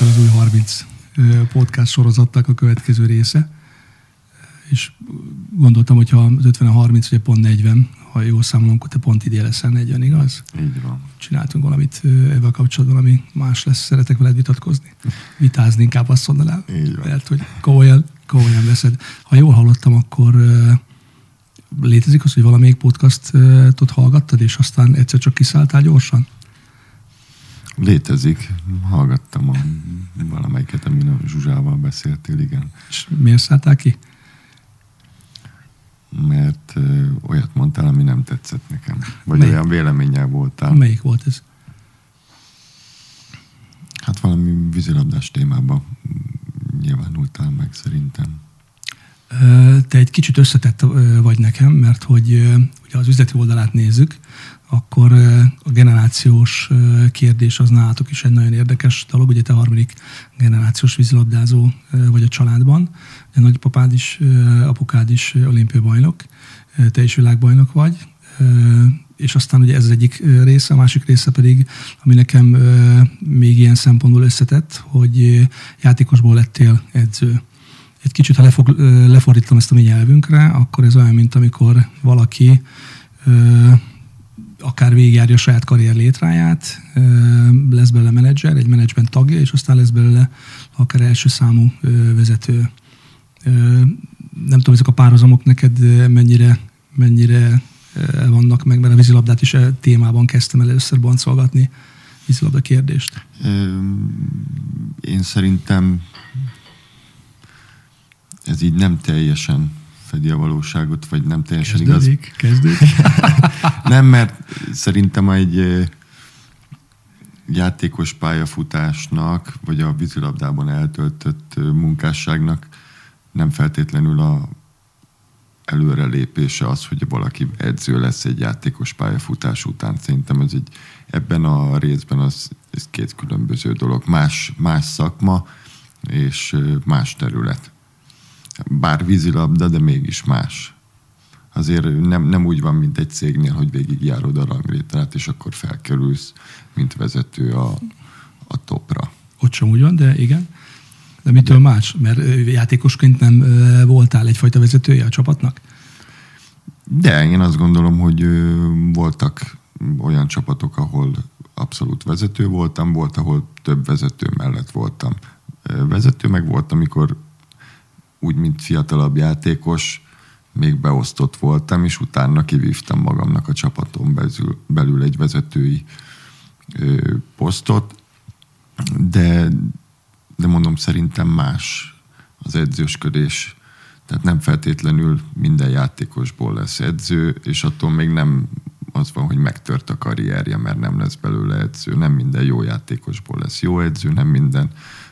Péter az új 30 podcast sorozatnak a következő része. És gondoltam, hogy ha az 50 a 30, ugye pont 40, ha jól számolom, akkor te pont idén leszel 40, igaz? Így van. Csináltunk valamit ebben kapcsolatban, ami más lesz. Szeretek veled vitatkozni. Vitázni inkább azt mondanám. Így van. Mert hogy komolyan, komolyan veszed. Ha jól hallottam, akkor létezik az, hogy valamelyik podcastot hallgattad, és aztán egyszer csak kiszálltál gyorsan? Létezik. Hallgattam a, valamelyiket, amin a Zsuzsával beszéltél, igen. És miért szálltál ki? Mert ö, olyat mondtál, ami nem tetszett nekem. Vagy Melyik? olyan véleménnyel voltál. Melyik volt ez? Hát valami vízilabdás témában nyilvánultál meg szerintem. Te egy kicsit összetett vagy nekem, mert hogy ugye az üzleti oldalát nézzük, akkor a generációs kérdés az nálatok is egy nagyon érdekes dolog. Ugye te harmadik generációs vízilabdázó vagy a családban. Ugye nagypapád is, apukád is olimpiai bajnok, te is világbajnok vagy. És aztán ugye ez az egyik része, a másik része pedig, ami nekem még ilyen szempontból összetett, hogy játékosból lettél edző egy kicsit, ha lefog, lefordítom ezt a mi nyelvünkre, akkor ez olyan, mint amikor valaki akár végigjárja a saját karrier létráját, lesz belőle menedzser, egy menedzsment tagja, és aztán lesz belőle akár első számú vezető. Nem tudom, ezek a párhuzamok neked mennyire, mennyire vannak meg, mert a vízilabdát is e témában kezdtem el először boncolgatni, vízilabda kérdést. Én szerintem ez így nem teljesen fedi a valóságot, vagy nem teljesen igaz. Kezdődik, kezdődik. Nem, mert szerintem egy játékos pályafutásnak, vagy a vízilabdában eltöltött munkásságnak nem feltétlenül a előrelépése az, hogy valaki edző lesz egy játékos pályafutás után. Szerintem ez egy, ebben a részben az, ez két különböző dolog. Más, más szakma és más terület. Bár vízilabda, de mégis más. Azért nem, nem úgy van, mint egy cégnél, hogy végigjárod a ranglétrát, és akkor felkerülsz, mint vezető a, a topra. Ott sem úgy van, de igen. De mitől de. más? Mert játékosként nem voltál egyfajta vezetője a csapatnak? De én azt gondolom, hogy voltak olyan csapatok, ahol abszolút vezető voltam, volt, ahol több vezető mellett voltam vezető, meg volt, amikor úgy, mint fiatalabb játékos, még beosztott voltam, és utána kivívtam magamnak a csapaton belül, belül egy vezetői ö, posztot, de, de mondom, szerintem más az edzősködés. Tehát nem feltétlenül minden játékosból lesz edző, és attól még nem az van, hogy megtört a karrierje, mert nem lesz belőle edző. Nem minden jó játékosból lesz jó edző, nem minden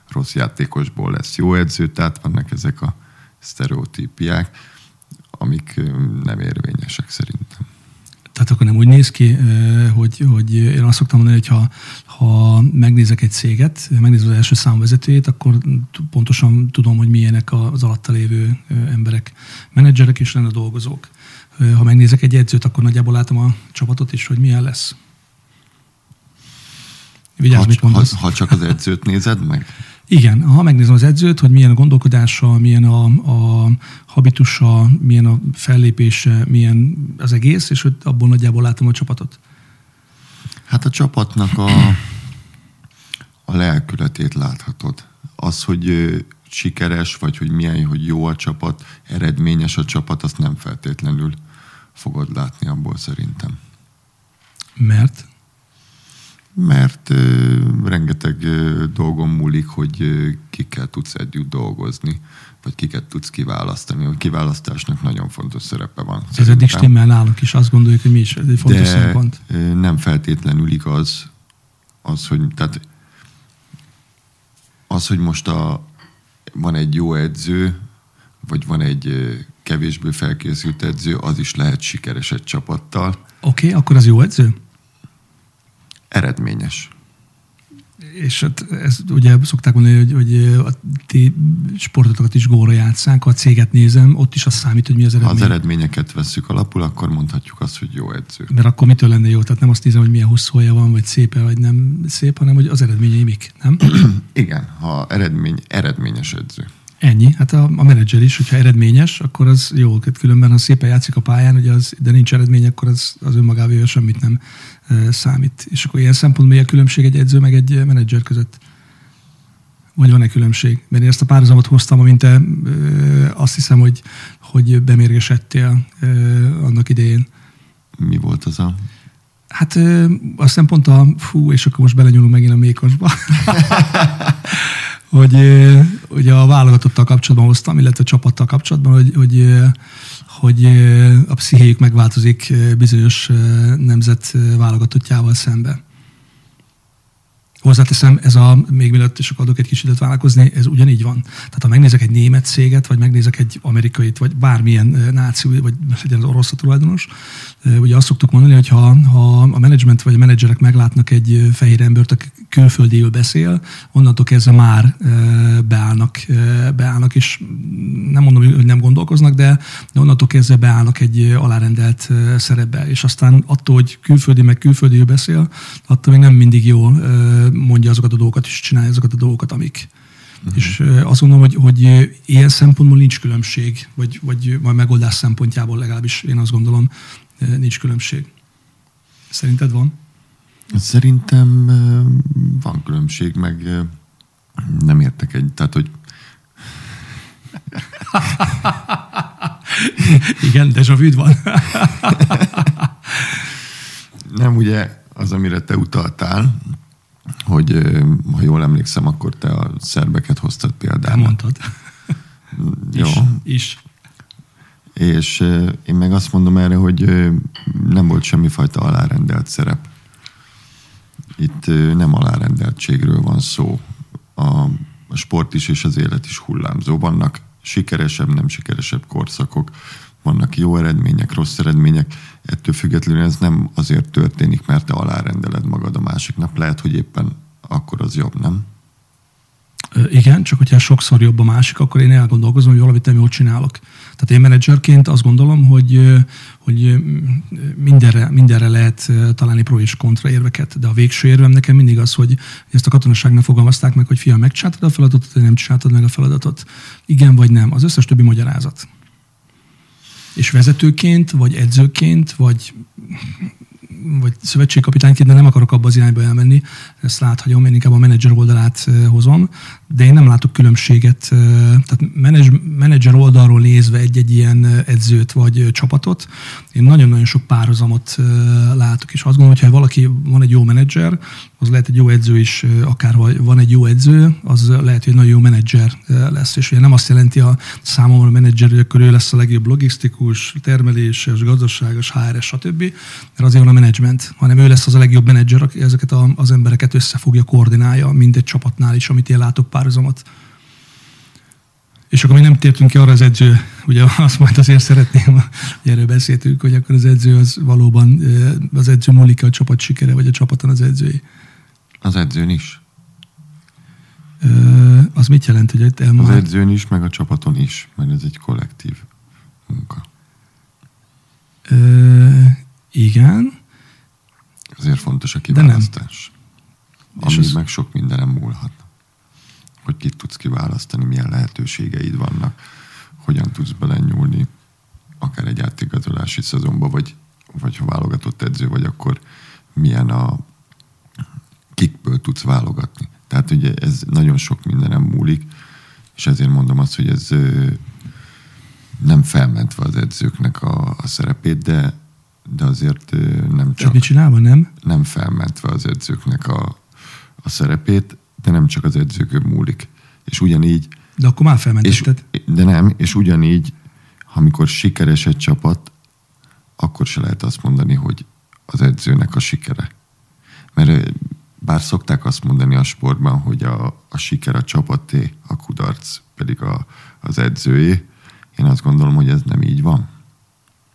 rossz játékosból lesz jó edző, tehát vannak ezek a sztereotípiák, amik nem érvényesek szerintem. Tehát akkor nem úgy néz ki, hogy, hogy én azt szoktam mondani, hogy ha, ha megnézek egy céget, megnézem az első számvezetőjét, akkor pontosan tudom, hogy milyenek az alatta lévő emberek, menedzserek és lenne dolgozók. Ha megnézek egy edzőt, akkor nagyjából látom a csapatot is, hogy milyen lesz. Vigyázz, Ha, mit ha, ha csak az edzőt nézed meg, Igen, ha megnézem az edzőt, hogy milyen a gondolkodása, milyen a, a habitusa, milyen a fellépése, milyen az egész, és hogy abból nagyjából látom a csapatot. Hát a csapatnak a, a lelkületét láthatod. Az, hogy sikeres, vagy hogy milyen, hogy jó a csapat, eredményes a csapat, azt nem feltétlenül fogod látni abból szerintem. Mert Mert rengeteg ö, dolgon múlik, hogy kikkel tudsz együtt dolgozni, vagy kiket tudsz kiválasztani. A kiválasztásnak nagyon fontos szerepe van. ez eddig szerintem. stimmel nálunk is, azt gondoljuk, hogy mi is ez egy fontos de szempont. nem feltétlenül igaz az, hogy tehát az, hogy most a, van egy jó edző, vagy van egy kevésbé felkészült edző, az is lehet sikeres egy csapattal. Oké, okay, akkor az jó edző? Eredményes. és hát ez ugye szokták mondani, hogy, hogy a ti sportotokat is gólra játszák, ha a céget nézem, ott is az számít, hogy mi az eredmény. Ha az eredményeket vesszük alapul, akkor mondhatjuk azt, hogy jó edző. Mert akkor mitől lenne jó? Tehát nem azt nézem, hogy milyen hosszúja van, vagy szépe, vagy nem szép, hanem hogy az eredményei mik, nem? Igen, ha eredmény, eredményes edző. Ennyi. Hát a, a menedzser is, hogyha eredményes, akkor az jó. Hát különben, ha szépen játszik a pályán, ugye az, de nincs eredmény, akkor az, az önmagával semmit nem számít. És akkor ilyen szempontból mi a különbség egy edző meg egy menedzser között? Vagy van-e különbség? Mert én ezt a párhuzamot hoztam, amint te azt hiszem, hogy, hogy bemérgesedtél annak idején. Mi volt az a Hát azt hiszem pont a, fú, és akkor most belenyúlunk megint a mékosba. hogy ugye a válogatottal kapcsolatban hoztam, illetve a csapattal kapcsolatban, hogy, hogy, hogy a pszichéjük megváltozik bizonyos nemzet válogatottjával szembe. Hozzáteszem, ez a, még mielőtt akkor adok egy kis időt vállalkozni, ez ugyanígy van. Tehát ha megnézek egy német céget, vagy megnézek egy amerikait, vagy bármilyen náció, vagy legyen az orosz a tulajdonos, ugye azt szoktuk mondani, hogy ha, ha a menedzsment vagy a menedzserek meglátnak egy fehér embert, külföldiül beszél, onnantól kezdve már beállnak, beállnak, és nem mondom, hogy nem gondolkoznak, de, de onnantól kezdve beállnak egy alárendelt szerepbe. És aztán attól, hogy külföldi meg külföldiül beszél, attól még nem mindig jól mondja azokat a dolgokat, és csinálja azokat a dolgokat, amik. Uh-huh. És azt gondolom, hogy, hogy ilyen szempontból nincs különbség, vagy, vagy majd megoldás szempontjából legalábbis én azt gondolom, nincs különbség. Szerinted van? Szerintem van különbség, meg nem értek egy, tehát hogy Igen, de vu van. nem ugye az, amire te utaltál, hogy ha jól emlékszem, akkor te a szerbeket hoztad például. mondtad. Jó. Is. is. És én meg azt mondom erre, hogy nem volt semmifajta alárendelt szerep. Itt nem alárendeltségről van szó. A, sport is és az élet is hullámzó. Vannak sikeresebb, nem sikeresebb korszakok, vannak jó eredmények, rossz eredmények. Ettől függetlenül ez nem azért történik, mert te alárendeled magad a másiknak. Lehet, hogy éppen akkor az jobb, nem? Igen, csak hogyha sokszor jobb a másik, akkor én elgondolkozom, hogy valamit nem jól csinálok. Tehát én menedzserként azt gondolom, hogy, hogy mindenre, mindenre lehet találni pro és kontra érveket, de a végső érvem nekem mindig az, hogy ezt a katonaságnak fogalmazták meg, hogy fiam, megcsináltad a feladatot, vagy nem csináltad meg a feladatot. Igen vagy nem. Az összes többi magyarázat. És vezetőként, vagy edzőként, vagy vagy szövetségkapitányként, de nem akarok abba az irányba elmenni, ezt láthagyom, én inkább a menedzser oldalát hozom, de én nem látok különbséget, tehát menedzser oldalról nézve egy-egy ilyen edzőt vagy csapatot, én nagyon-nagyon sok párhuzamot látok, és azt gondolom, hogy ha valaki van egy jó menedzser, az lehet egy jó edző is, akár van egy jó edző, az lehet, hogy nagyon jó menedzser lesz. És ugye nem azt jelenti a számomra a menedzser, hogy akkor ő lesz a legjobb logisztikus, termeléses, gazdaságos, HR, stb. Mert azért van a menedzsment, hanem ő lesz az a legjobb menedzser, aki ezeket az embereket összefogja, koordinálja, mindegy csapatnál is, amit én látok párhuzamot. És akkor mi nem tértünk ki arra az edző, ugye azt majd azért szeretném, hogy erről beszéltünk, hogy akkor az edző az valóban, az edző múlik a csapat sikere, vagy a csapaton az edzői. Az edzőn is. Ö, az mit jelent, hogy te már... Az edzőn is, meg a csapaton is, mert ez egy kollektív munka. Ö, igen. Ezért fontos a kiválasztás. Ami az... meg sok mindenem múlhat. Hogy kit tudsz kiválasztani, milyen lehetőségeid vannak, hogyan tudsz belenyúlni, akár egy átigazolási szezonba, vagy, vagy ha válogatott edző vagy, akkor milyen a kikből tudsz válogatni. Tehát ugye ez nagyon sok mindenem múlik, és ezért mondom azt, hogy ez nem felmentve az edzőknek a, a szerepét, de, de azért nem csak... Mit csinálva, nem? Nem felmentve az edzőknek a, a szerepét, de nem csak az edzőkön múlik. És ugyanígy... De akkor már felmentetted. És, de nem, és ugyanígy, amikor sikeres egy csapat, akkor se lehet azt mondani, hogy az edzőnek a sikere. Mert bár szokták azt mondani a sportban, hogy a, a siker a csapaté, a kudarc pedig a, az edzőé. Én azt gondolom, hogy ez nem így van.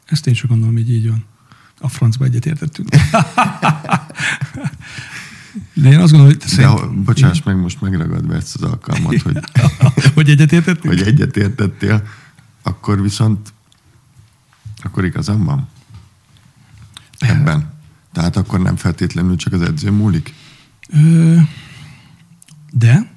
Ezt én sem gondolom, hogy így van. A francba egyetértettünk. De én azt gondolom, hogy... De szerint- ha, bocsáss meg, most megragadva ezt az alkalmat, hogy, hogy egyetértettünk? hogy egyetértettél, akkor viszont akkor igazam van ebben. Tehát akkor nem feltétlenül csak az edző múlik? Ö, de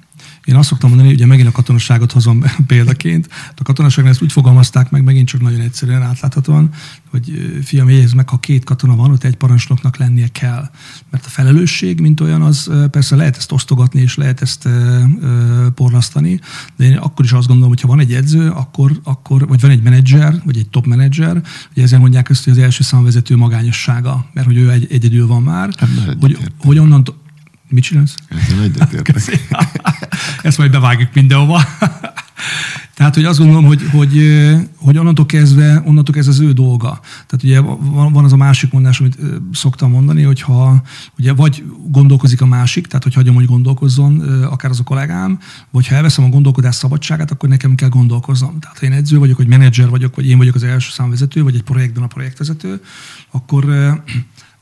én azt szoktam mondani, ugye megint a katonaságot hozom példaként. A katonaságnál ezt úgy fogalmazták meg, megint csak nagyon egyszerűen átláthatóan, hogy fiam, jegyez meg, ha két katona van, ott egy parancsnoknak lennie kell. Mert a felelősség, mint olyan, az persze lehet ezt osztogatni, és lehet ezt porlasztani, de én akkor is azt gondolom, hogy ha van egy edző, akkor, akkor vagy van egy menedzser, vagy egy top menedzser, ugye ezzel mondják ezt, hogy az első számvezető magányossága, mert hogy ő egy, egyedül van már, Ebben hogy, hogy onnantól, Mit csinálsz? Ezzel egyetértek. Ezt majd bevágjuk mindenhova. Tehát, hogy azt gondolom, hogy, hogy, hogy onnantól kezdve, onnantól kezdve az ő dolga. Tehát ugye van, van az a másik mondás, amit szoktam mondani, hogyha ugye vagy gondolkozik a másik, tehát hogy hagyom, hogy gondolkozzon akár az a kollégám, vagy ha elveszem a gondolkodás szabadságát, akkor nekem kell gondolkoznom. Tehát ha én edző vagyok, vagy menedzser vagyok, vagy én vagyok az első számvezető, vagy egy projektben a projektvezető, akkor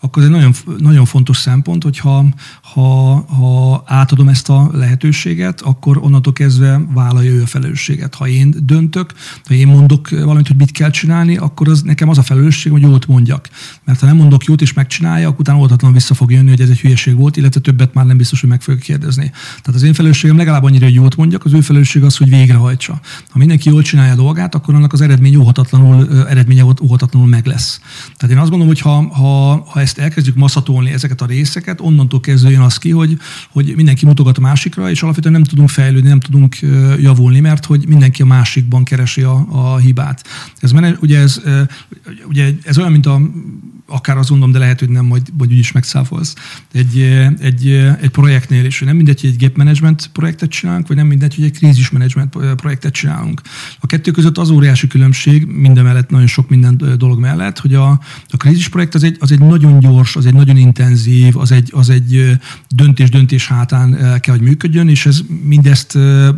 akkor ez egy nagyon, nagyon fontos szempont, hogyha ha, ha átadom ezt a lehetőséget, akkor onnantól kezdve vállalja ő a felelősséget. Ha én döntök, ha én mondok valamit, hogy mit kell csinálni, akkor az nekem az a felelősség, hogy jót mondjak. Mert ha nem mondok jót és megcsinálja, akkor utána oldatlan vissza fog jönni, hogy ez egy hülyeség volt, illetve többet már nem biztos, hogy meg fogok kérdezni. Tehát az én felelősségem legalább annyira, hogy jót mondjak, az ő felelősség az, hogy végrehajtsa. Ha mindenki jól csinálja a dolgát, akkor annak az eredmény óhatatlanul, eredménye óhatatlanul meg lesz. Tehát én azt gondolom, hogy ha, ha, ha ezt elkezdjük maszatolni ezeket a részeket, onnantól kezdve jön az ki, hogy, hogy mindenki mutogat a másikra, és alapvetően nem tudunk fejlődni, nem tudunk javulni, mert hogy mindenki a másikban keresi a, a hibát. Ez, ugye ez, ugye ez olyan, mint a akár azt gondolom, de lehet, hogy nem, majd, vagy úgyis megszáfolsz. Egy, egy, egy projektnél is, hogy nem mindegy, hogy egy gap management projektet csinálunk, vagy nem mindegy, hogy egy krízis management projektet csinálunk. A kettő között az óriási különbség, minden mellett, nagyon sok minden dolog mellett, hogy a, a krízis projekt az egy, az egy nagyon gyors, az egy nagyon intenzív, az egy, az egy döntés-döntés hátán kell, hogy működjön, és ez mindezt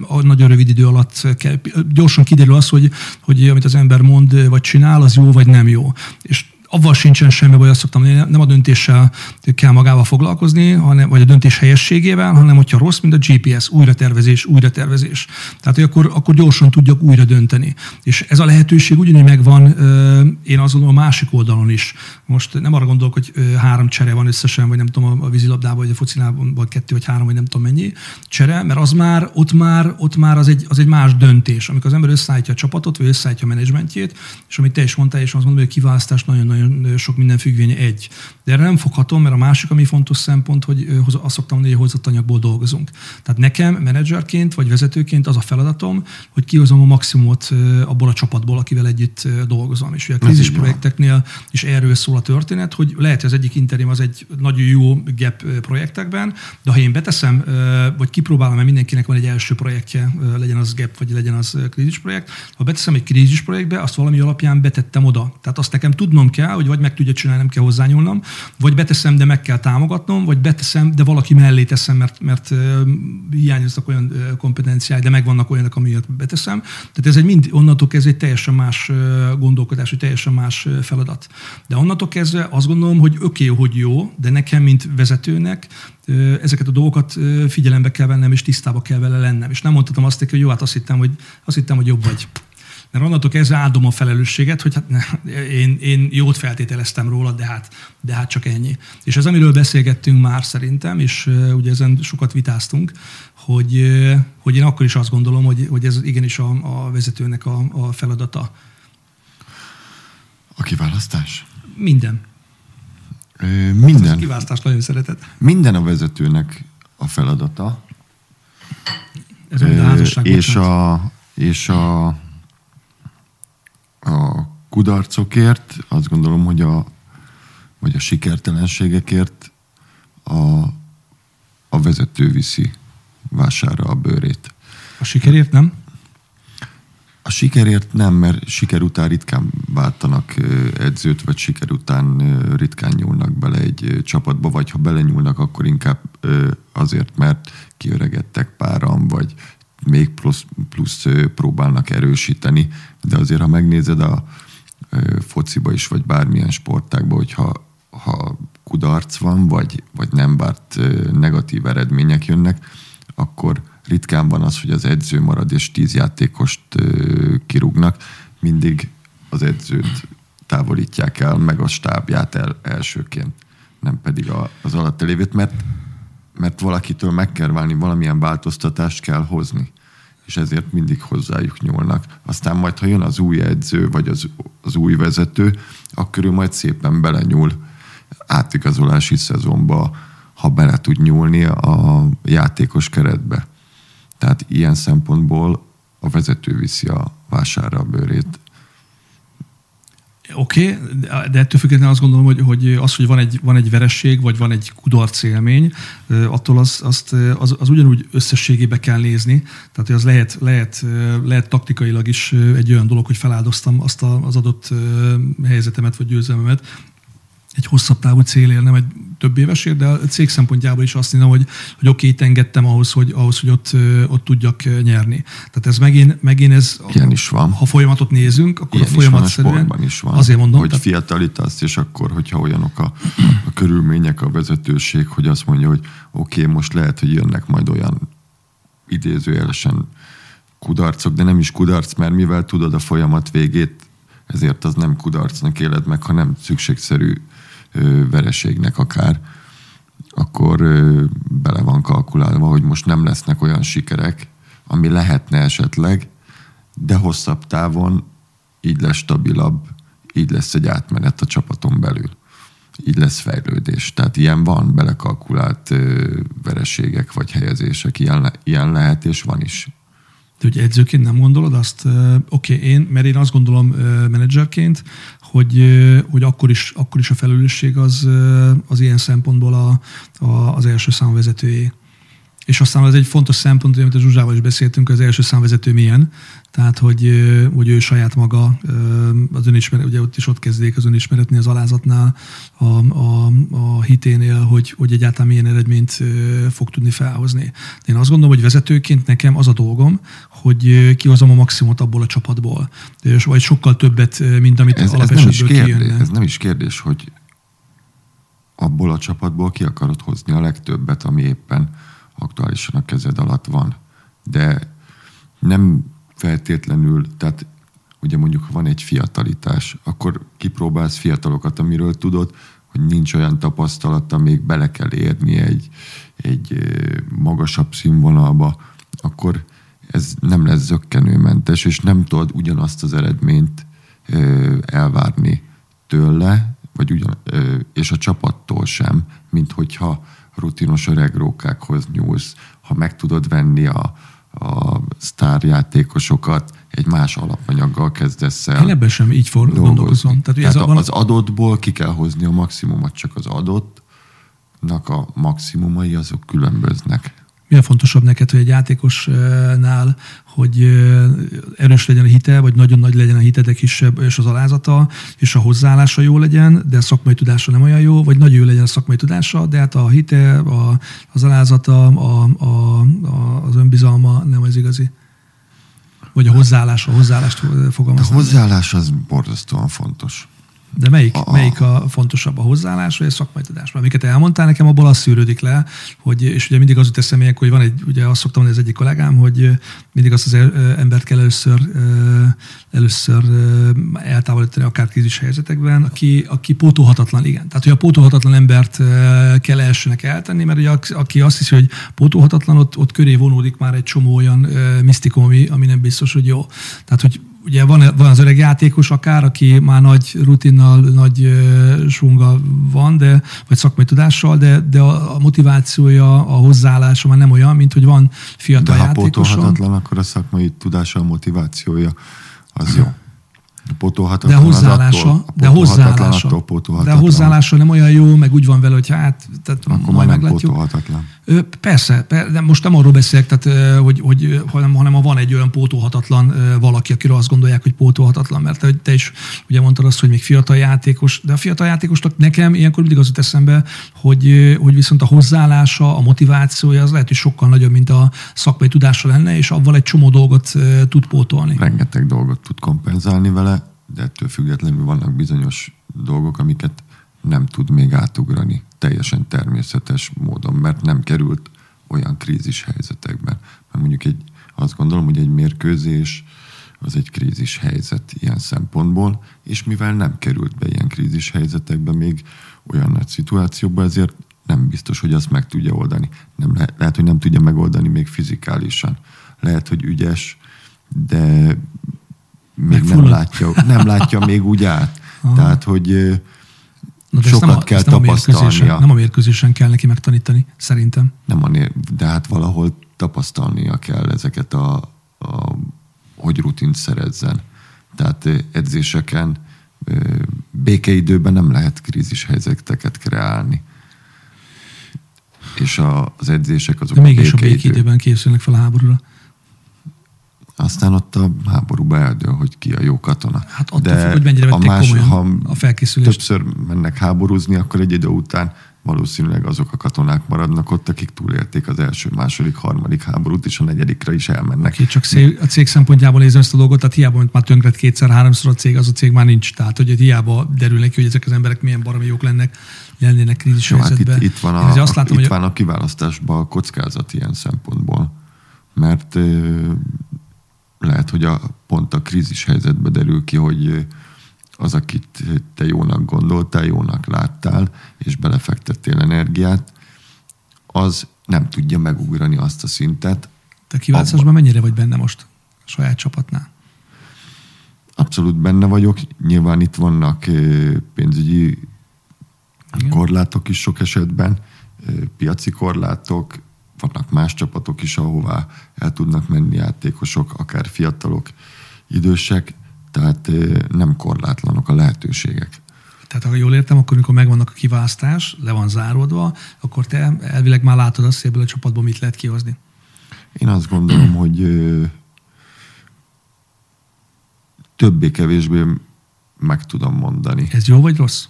a nagyon rövid idő alatt kell. Gyorsan kiderül az, hogy, hogy amit az ember mond vagy csinál, az jó vagy nem jó. És avval sincsen semmi baj, azt szoktam mondani, nem a döntéssel kell magával foglalkozni, hanem, vagy a döntés helyességével, hanem hogyha rossz, mint a GPS, újratervezés, újratervezés. Tehát, hogy akkor, akkor gyorsan tudjak újra dönteni. És ez a lehetőség ugyanúgy megvan, én gondolom a másik oldalon is. Most nem arra gondolok, hogy három csere van összesen, vagy nem tudom, a vízilabdában, vagy a focinában, kettő, vagy három, vagy nem tudom mennyi csere, mert az már, ott már, ott már az, egy, az egy más döntés, amikor az ember összeállítja a csapatot, vagy összeállítja a menedzsmentjét, és amit te is mondtál, és azt mondom, hogy a kiválasztás nagyon nagyon sok minden függvénye egy. De erre nem foghatom, mert a másik, ami fontos szempont, hogy azt szoktam mondani, hogy hozott anyagból dolgozunk. Tehát nekem menedzserként vagy vezetőként az a feladatom, hogy kihozom a maximumot abból a csapatból, akivel együtt dolgozom. És ugye a krízis projekteknél is erről szól a történet, hogy lehet, hogy az egyik interim az egy nagyon jó gap projektekben, de ha én beteszem, vagy kipróbálom, mert mindenkinek van egy első projektje, legyen az gap, vagy legyen az krízis projekt, ha beteszem egy krízis projektbe, azt valami alapján betettem oda. Tehát azt nekem tudnom kell, hogy vagy meg tudja csinálni, nem kell hozzányúlnom, vagy beteszem, de meg kell támogatnom, vagy beteszem, de valaki mellé teszem, mert, mert hiányoznak olyan kompetenciái, de megvannak olyanok, amiért beteszem. Tehát ez egy mind onnantól kezdve egy teljesen más gondolkodás, egy teljesen más feladat. De onnantól kezdve azt gondolom, hogy oké, okay, hogy jó, de nekem, mint vezetőnek, ezeket a dolgokat figyelembe kell vennem, és tisztába kell vele lennem. És nem mondhatom azt, hogy jó, hát azt hittem, hogy, azt hittem, hogy jobb vagy mert onnantól kezdve áldom a felelősséget, hogy hát ne, én, én jót feltételeztem róla, de hát, de hát csak ennyi. És ez, amiről beszélgettünk már szerintem, és ugye ezen sokat vitáztunk, hogy, hogy én akkor is azt gondolom, hogy, hogy ez igenis a, a vezetőnek a, a feladata. A kiválasztás? Minden. Ö, minden. A kiválasztást nagyon szereted. Minden a vezetőnek a feladata. Ez Ö, a és a, és a a kudarcokért, azt gondolom, hogy a, vagy a sikertelenségekért a, a vezető viszi vására a bőrét. A sikerért nem? A sikerért nem, mert siker után ritkán váltanak edzőt, vagy siker után ritkán nyúlnak bele egy csapatba, vagy ha belenyúlnak, akkor inkább azért, mert kiöregedtek páran, vagy még plusz, plusz próbálnak erősíteni, de azért, ha megnézed a fociba is, vagy bármilyen sportákban, hogyha ha kudarc van, vagy, vagy nem várt negatív eredmények jönnek, akkor ritkán van az, hogy az edző marad és tíz játékost kirúgnak. Mindig az edzőt távolítják el, meg a stábját el elsőként, nem pedig az alatt lévőt, mert, mert valakitől meg kell válni, valamilyen változtatást kell hozni és ezért mindig hozzájuk nyúlnak. Aztán majd, ha jön az új edző, vagy az, az új vezető, akkor ő majd szépen belenyúl átigazolási szezonba, ha bele tud nyúlni a játékos keretbe. Tehát ilyen szempontból a vezető viszi a vásárra a bőrét Oké, okay, de ettől függetlenül azt gondolom, hogy, hogy az, hogy van egy, van egy veresség, vagy van egy kudarc élmény, attól az, azt, az, az ugyanúgy összességébe kell nézni. Tehát, az lehet, lehet, lehet taktikailag is egy olyan dolog, hogy feláldoztam azt az adott helyzetemet, vagy győzelmemet, egy hosszabb távú célért, nem egy több évesért, de a cég szempontjából is azt mondom, hogy, hogy oké, okay, engedtem ahhoz, hogy, ahhoz, hogy ott, ott tudjak nyerni. Tehát ez megint, megint ez, Ilyen is van. ha folyamatot nézünk, akkor Ilyen a folyamat is van, a is van. Azért mondom. Hogy tehát... fiatalítasz, és akkor, hogyha olyanok a, a körülmények, a vezetőség, hogy azt mondja, hogy oké, okay, most lehet, hogy jönnek majd olyan idézőjelesen kudarcok, de nem is kudarc, mert mivel tudod a folyamat végét, ezért az nem kudarcnak éled meg, hanem szükségszerű vereségnek akár, akkor bele van kalkulálva, hogy most nem lesznek olyan sikerek, ami lehetne esetleg, de hosszabb távon így lesz stabilabb, így lesz egy átmenet a csapaton belül. Így lesz fejlődés. Tehát ilyen van, belekalkulált vereségek vagy helyezések, ilyen, le, ilyen lehet és van is. De hogy edzőként nem gondolod azt, oké, okay, én, mert én azt gondolom menedzserként, hogy, hogy akkor, is, akkor is a felelősség az, az ilyen szempontból a, a, az első számvezetőjé. És aztán az egy fontos szempont, amit a Zsuzsával is beszéltünk, az első számvezető milyen, tehát hogy, hogy ő saját maga az önismeret, ugye ott is ott kezdték az önismeretnél, az alázatnál, a, a, a hiténél, hogy, hogy egyáltalán milyen eredményt fog tudni felhozni. Én azt gondolom, hogy vezetőként nekem az a dolgom, hogy kihozom a maximumot abból a csapatból. És vagy sokkal többet, mint amit ez, ez nem is kérdés, Ez nem is kérdés, hogy abból a csapatból ki akarod hozni a legtöbbet, ami éppen aktuálisan a kezed alatt van. De nem feltétlenül, tehát ugye mondjuk, ha van egy fiatalitás, akkor kipróbálsz fiatalokat, amiről tudod, hogy nincs olyan tapasztalata, még bele kell érni egy, egy magasabb színvonalba, akkor ez nem lesz zöggenőmentes, és nem tudod ugyanazt az eredményt elvárni tőle, vagy ugyan, és a csapattól sem, mint hogyha rutinos öregrókákhoz nyúlsz, ha meg tudod venni a, a sztárjátékosokat, egy más alapanyaggal kezdesz el. Én ebben sem így for, gondolkozom. Tehát, Tehát ez a, az adottból ki kell hozni a maximumot, csak az adottnak a maximumai azok különböznek mi a fontosabb neked, hogy egy játékosnál, hogy erős legyen a hite, vagy nagyon nagy legyen a hite, de kisebb és az alázata, és a hozzáállása jó legyen, de a szakmai tudása nem olyan jó, vagy nagyon jó legyen a szakmai tudása, de hát a hite, a, az alázata, a, a, a, az önbizalma nem az igazi. Vagy a hozzáállás, a hozzáállást fogalmazni. A hozzáállás az borzasztóan fontos. De melyik, a, melyik a fontosabb, a hozzáállás vagy a szakmai tudás? Mert amiket elmondtál nekem, abból az szűrődik le, hogy, és ugye mindig az jut eszembe, hogy van egy, ugye azt szoktam mondani az egyik kollégám, hogy mindig azt az embert kell először, először eltávolítani akár krízis helyzetekben, aki, aki pótolhatatlan, igen. Tehát, hogy a pótolhatatlan embert kell elsőnek eltenni, mert ugye aki azt hiszi, hogy pótolhatatlan, ott, ott köré vonódik már egy csomó olyan misztikum, ami, ami nem biztos, hogy jó. Tehát, hogy ugye van, van az öreg játékos akár, aki már nagy rutinnal, nagy sunga van, de, vagy szakmai tudással, de, de a, a motivációja, a hozzáállása már nem olyan, mint hogy van fiatal de játékos. De ha akkor a szakmai tudása, a motivációja az jó. Pótolhatatlan de hozzáállása, attól, de hozzáállása, attól de hozzáállása nem olyan jó, meg úgy van vele, hogy hát, tehát Akkor majd nem pótolhatatlan. Persze, de most nem arról beszélek, tehát, hogy, hogy, hanem, hanem ha van egy olyan pótolhatatlan valaki, akiről azt gondolják, hogy pótolhatatlan, mert te, te is ugye mondtad azt, hogy még fiatal játékos, de a fiatal játékosnak nekem ilyenkor mindig az jut eszembe, hogy, hogy viszont a hozzáállása, a motivációja az lehet, hogy sokkal nagyobb, mint a szakmai tudása lenne, és avval egy csomó dolgot tud pótolni. Rengeteg dolgot tud kompenzálni vele, de ettől függetlenül vannak bizonyos dolgok, amiket nem tud még átugrani teljesen természetes módon, mert nem került olyan krízis helyzetekben. Mert mondjuk egy, azt gondolom, hogy egy mérkőzés az egy krízis helyzet ilyen szempontból, és mivel nem került be ilyen krízis helyzetekbe még olyan nagy szituációba, ezért nem biztos, hogy azt meg tudja oldani. Nem le, lehet, hogy nem tudja megoldani még fizikálisan. Lehet, hogy ügyes, de még nem látja, nem látja még úgy át. Aha. Tehát, hogy Na de sokat nem a, kell nem tapasztalnia. A nem a mérkőzésen kell neki megtanítani, szerintem. Nem a, de hát valahol tapasztalnia kell ezeket a, a hogy rutint szerezzen. Tehát edzéseken békeidőben nem lehet krízis helyzeteket kreálni. És a, az edzések azok De mégis a békeidőben készülnek fel a háborúra. Aztán ott a háborúba eldől, hogy ki a jó katona. Hát attól De függ, hogy mennyire vették más, ha a felkészülést. többször mennek háborúzni, akkor egy idő után valószínűleg azok a katonák maradnak ott, akik túlélték az első, második, harmadik háborút, és a negyedikre is elmennek. Oké, csak a cég szempontjából nézem ezt a dolgot, tehát hiába, mint már tönkret kétszer, háromszor a cég, az a cég már nincs. Tehát, hogy hiába derül neki, hogy ezek az emberek milyen baromi jók lennek, lennének krízis Jó, hát itt, itt, van a, azt látom, itt hogy... van a kiválasztásban a kockázat ilyen szempontból. Mert lehet, hogy a, pont a krízis helyzetbe derül ki, hogy az, akit te jónak gondoltál, jónak láttál, és belefektettél energiát, az nem tudja megugrani azt a szintet. Te kiválasztásban mennyire vagy benne most a saját csapatnál? Abszolút benne vagyok. Nyilván itt vannak pénzügyi Igen. korlátok is sok esetben, piaci korlátok, vannak más csapatok is, ahová el tudnak menni játékosok, akár fiatalok, idősek, tehát nem korlátlanok a lehetőségek. Tehát ha jól értem, akkor mikor megvannak a kiválasztás, le van záródva, akkor te elvileg már látod azt, hogy ebből a csapatból mit lehet kihozni. Én azt gondolom, hogy többé-kevésbé meg tudom mondani. Ez jó vagy rossz?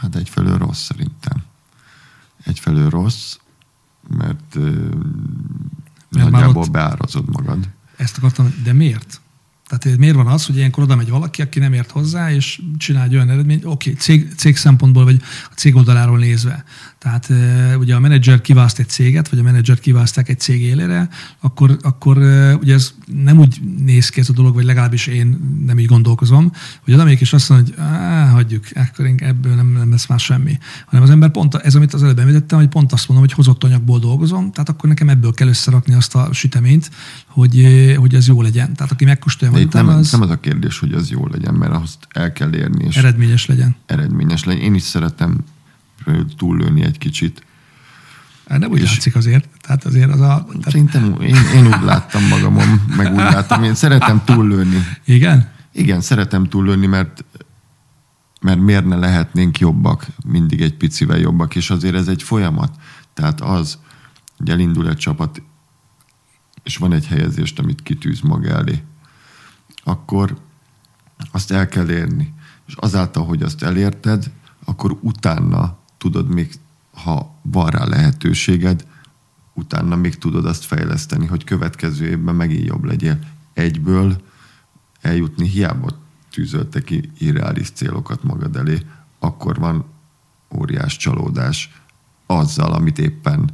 Hát egyfelől rossz szerintem. Egyfelől rossz, mert, mert nagyjából ott... beárazod magad. Ezt akartam, de miért? Tehát miért van az, hogy ilyenkor oda megy valaki, aki nem ért hozzá, és csinál egy olyan eredményt, oké, okay, cég, cég szempontból, vagy a cég oldaláról nézve. Tehát ugye a menedzser kiválaszt egy céget, vagy a menedzser kiválaszták egy cég élére, akkor, akkor ugye ez nem úgy néz ki ez a dolog, vagy legalábbis én nem így gondolkozom, hogy oda megyek és azt mondja, hogy á, hagyjuk, akkor ebből nem, nem lesz már semmi. Hanem az ember pont, ez amit az előbb említettem, hogy pont azt mondom, hogy hozott anyagból dolgozom, tehát akkor nekem ebből kell összerakni azt a süteményt, hogy, hogy ez jó legyen. Tehát aki megkóstolja majd nem, az... nem az a kérdés, hogy az jó legyen, mert azt el kell érni. És eredményes legyen. Eredményes legyen. Én is szeretem túllőni egy kicsit. Nem úgy és látszik azért. Tehát azért az a... Tehát... Szerintem én, én úgy láttam magamon, meg úgy láttam. Én szeretem túllőni. Igen? Igen, szeretem túllőni, mert mert miért ne lehetnénk jobbak, mindig egy picivel jobbak, és azért ez egy folyamat. Tehát az, hogy elindul egy csapat, és van egy helyezést, amit kitűz maga elé, akkor azt el kell érni. És azáltal, hogy azt elérted, akkor utána tudod még, ha van rá lehetőséged, utána még tudod azt fejleszteni, hogy következő évben megint jobb legyél. Egyből eljutni, hiába tűzölte ki irreális célokat magad elé, akkor van óriás csalódás azzal, amit éppen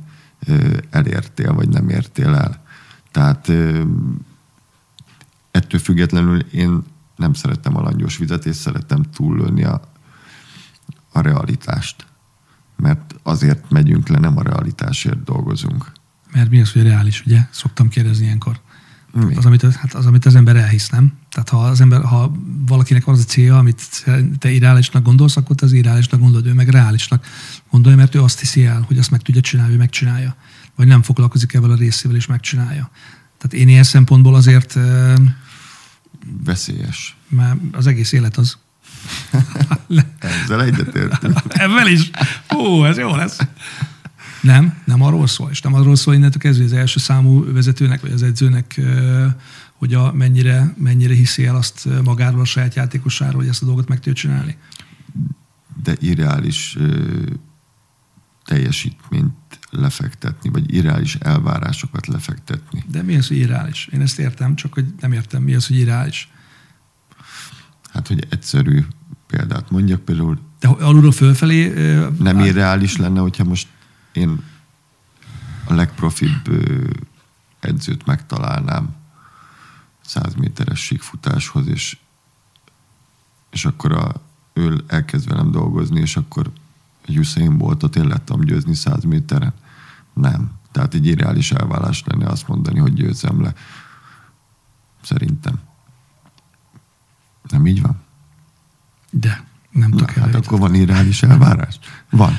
elértél, vagy nem értél el. Tehát ettől függetlenül én nem szeretem a langyos vizet, és szeretem túllőni a, a realitást. Mert azért megyünk le, nem a realitásért dolgozunk. Mert mi az, hogy reális, ugye? Szoktam kérdezni ilyenkor. Az amit, hát az, amit az ember elhisz, nem? Tehát ha, az ember, ha valakinek az a célja, amit te irreálisnak gondolsz, akkor te az irreálisnak gondolod, ő meg reálisnak gondolja, mert ő azt hiszi el, hogy azt meg tudja csinálni, ő megcsinálja. Vagy nem foglalkozik ezzel a részével, és megcsinálja. Tehát én ilyen szempontból azért... Veszélyes. Mert az egész élet az. Ezzel egyetértünk. Ebben is. Ó, ez jó lesz. Nem, nem arról szól, és nem arról szól innentől kezdve az első számú vezetőnek, vagy az edzőnek, hogy a, mennyire, mennyire hiszi el azt magáról a saját játékosáról, hogy ezt a dolgot meg tudja csinálni. De irreális teljesítményt lefektetni, vagy irreális elvárásokat lefektetni. De mi az, hogy irreális? Én ezt értem, csak hogy nem értem, mi az, hogy irreális. Hát, hogy egyszerű példát mondjak, például De alulról fölfelé... nem irreális lenne, hogyha most én a legprofibb edzőt megtalálnám 100 méteres síkfutáshoz, és, és akkor a, ő elkezd velem dolgozni, és akkor egy Usain Boltot én lettem győzni 100 méteren. Nem. Tehát egy irreális elvállás lenne azt mondani, hogy győzem le. Szerintem. Nem így van? De, nem Na, tudok hát akkor van irreális elvárás? Van.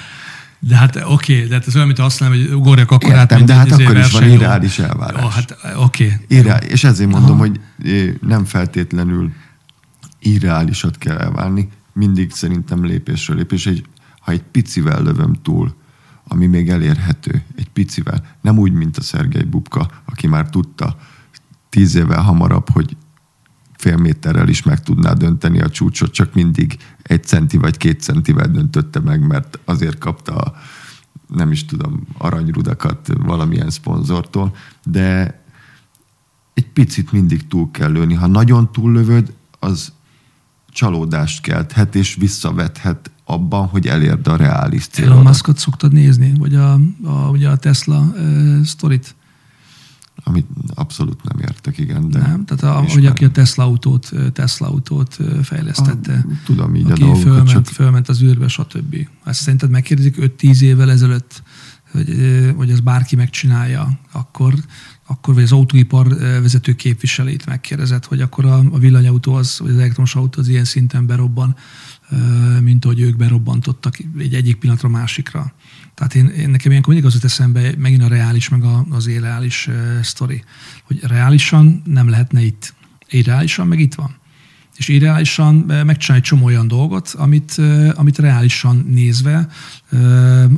De hát oké, okay, de hát ez olyan, mint azt mondom, hogy ugorjak akkor át, Értem, mint de hát izé akkor is van irreális elvárás. Ó, hát oké. Okay. És ezért mondom, hogy eh, nem feltétlenül irreálisat kell elválni, mindig szerintem lépésről lépés. Egy, ha egy picivel lövöm túl, ami még elérhető, egy picivel, nem úgy, mint a Szergei Bubka, aki már tudta tíz évvel hamarabb, hogy fél méterrel is meg tudná dönteni a csúcsot, csak mindig egy centi vagy két centivel döntötte meg, mert azért kapta a, nem is tudom, aranyrudakat valamilyen szponzortól, de egy picit mindig túl kell lőni. Ha nagyon túllövöd, az csalódást kelthet, és visszavethet abban, hogy elérd a reális Elon célodat. Muskot szoktad nézni, vagy a, a, ugye a Tesla uh, sztorit? Amit abszolút nem értek, igen. De Nem? Tehát a, hogy aki a Tesla autót, Tesla autót fejlesztette. A, tudom így a aki dolgokat, fölment, csak fölment az űrbe, stb. Ezt szerinted megkérdezik 5-10 évvel ezelőtt, hogy, hogy ez bárki megcsinálja, akkor, akkor vagy az autóipar vezető képviselét megkérdezett, hogy akkor a, a villanyautó az, vagy az elektromos autó az ilyen szinten berobban, mint ahogy ők berobbantottak egy egyik pillanatra a másikra. Tehát én, én nekem ilyenkor mindig az jut eszembe, megint a reális, meg a, az irreális uh, sztori, hogy reálisan nem lehetne itt. Irreálisan meg itt van. És irreálisan megcsinálni egy csomó olyan dolgot, amit, amit reálisan nézve,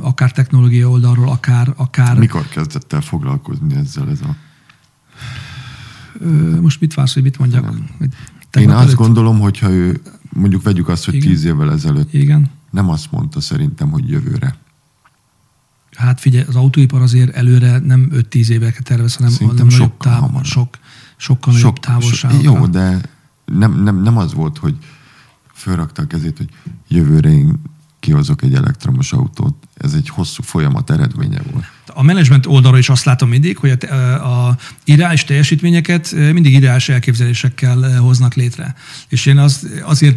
akár technológia oldalról, akár, akár mikor kezdett el foglalkozni ezzel ez a... most mit vársz, hogy mit mondjak? Hogy Én azt előtt? gondolom, hogyha ő, mondjuk vegyük azt, hogy Igen. tíz évvel ezelőtt Igen. nem azt mondta szerintem, hogy jövőre. Hát figyelj, az autóipar azért előre nem 5-10 éveket tervez, hanem, hanem nagyobb táv, sok, sokkal nagyobb távolságokra. Jó, de nem, nem, nem az volt, hogy fölrakta a kezét, hogy jövőre én kihozok egy elektromos autót. Ez egy hosszú folyamat eredménye volt. A menedzsment oldalról is azt látom mindig, hogy a, a irreális teljesítményeket mindig irreális elképzelésekkel hoznak létre. És én az, azért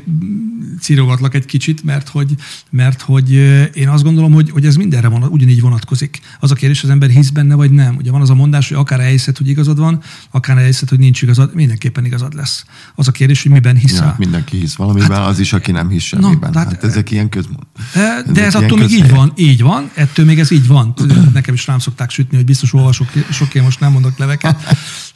cirogatlak egy kicsit, mert hogy, mert hogy én azt gondolom, hogy, hogy ez mindenre van, ugyanígy vonatkozik. Az a kérdés, az ember hisz benne, vagy nem. Ugye van az a mondás, hogy akár elhiszed, hogy igazad van, akár elhiszed, hogy nincs igazad, mindenképpen igazad lesz. Az a kérdés, hogy miben Ja, hiszel. hát mindenki hisz valamiben, az is, aki nem hisz semmiben. de hát- hát ezek ilyen közmond. De ez ilyen attól még így van, így van, ettől még ez így van. Nekem is rám szokták sütni, hogy biztos olvasok, sok én most nem mondok leveket.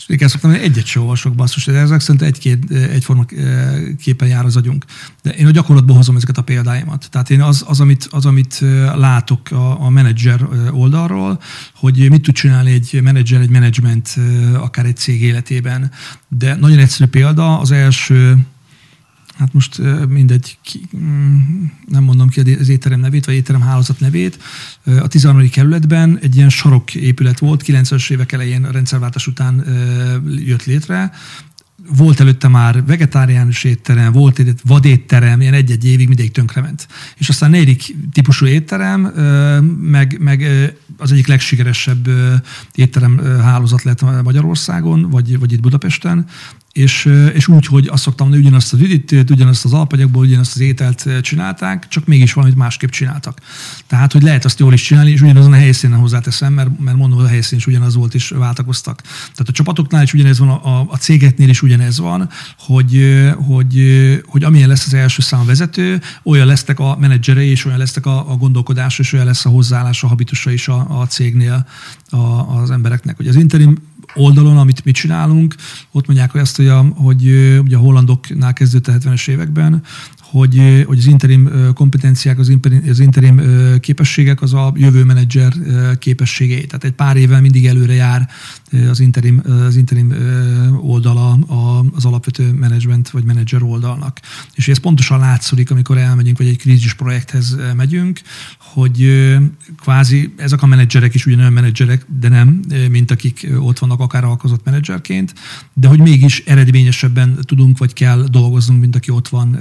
És el szoktam, hogy egyet se olvasok, basszus, de ezek szerint egy-két, egyforma eh, képen jár az agyunk. De én a gyakorlatból hozom ezeket a példáimat. Tehát én az, az amit, az, amit eh, látok a, a menedzser eh, oldalról, hogy mit tud csinálni egy menedzser, egy menedzsment, eh, akár egy cég életében. De nagyon egyszerű példa, az első hát most mindegy, mm, nem mondom ki az étterem nevét, vagy étterem hálózat nevét. A 13. kerületben egy ilyen saroképület volt, 90-es évek elején a rendszerváltás után jött létre. Volt előtte már vegetáriánus étterem, volt egy vadétterem, ilyen egy-egy évig mindig tönkrement. És aztán negyedik típusú étterem, meg, meg az egyik legsikeresebb étterem hálózat lett Magyarországon, vagy, vagy itt Budapesten, és, és úgy, hogy azt szoktam mondani, ugyanazt az üdítőt, ugyanazt az alapanyagból, ugyanazt az ételt csinálták, csak mégis valamit másképp csináltak. Tehát, hogy lehet azt jól is csinálni, és ugyanazon a helyszínen hozzáteszem, mert, mert mondom, hogy a helyszín is ugyanaz volt, és váltakoztak. Tehát a csapatoknál is ugyanez van, a, a, cégeknél is ugyanez van, hogy, hogy, hogy amilyen lesz az első szám vezető, olyan lesznek a menedzserei, és olyan lesznek a, a gondolkodás, és olyan lesz a hozzáállás, a habitusa is a, a cégnél a, az embereknek. Hogy az interim oldalon, amit mi csinálunk, ott mondják hogy azt, hogy a, hogy ugye a hollandoknál kezdődött a 70-es években, hogy, hogy az interim kompetenciák, az interim, az interim képességek az a jövő menedzser képességei. Tehát egy pár évvel mindig előre jár az interim, az interim oldala az alapvető menedzsment vagy menedzser oldalnak. És ez pontosan látszik, amikor elmegyünk, vagy egy krízis projekthez megyünk, hogy kvázi ezek a menedzserek is ugyanolyan menedzserek, de nem, mint akik ott vannak akár alkozott menedzserként, de hogy mégis eredményesebben tudunk vagy kell dolgoznunk, mint aki ott van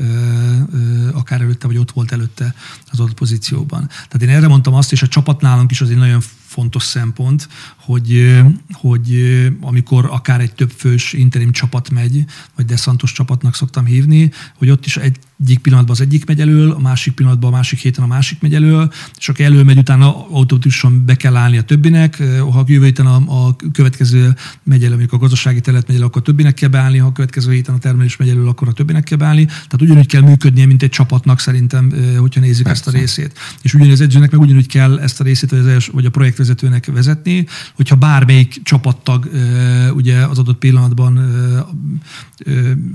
akár előtte, vagy ott volt előtte az adott pozícióban. Tehát én erre mondtam azt, és a csapat nálunk is az egy nagyon fontos szempont, hogy, hogy amikor akár egy több fős interim csapat megy, vagy deszantos csapatnak szoktam hívni, hogy ott is egyik pillanatban az egyik megy elől, a másik pillanatban a másik héten a másik megy elől, és aki elő megy, utána automatikusan be kell állni a többinek, ha jövő héten a, a következő megy elő, amikor a gazdasági terület megy elő, akkor a többinek kell beállni, ha a következő héten a termelés megy elő, akkor a többinek kell beállni. Tehát ugyanúgy kell működnie, mint egy csapatnak szerintem, hogyha nézzük Persze. ezt a részét. És ugyanúgy az edzőnek meg ugyanúgy kell ezt a részét, vagy, az els, vagy a projektvezetőnek vezetni, hogyha bármelyik csapattag ugye az adott pillanatban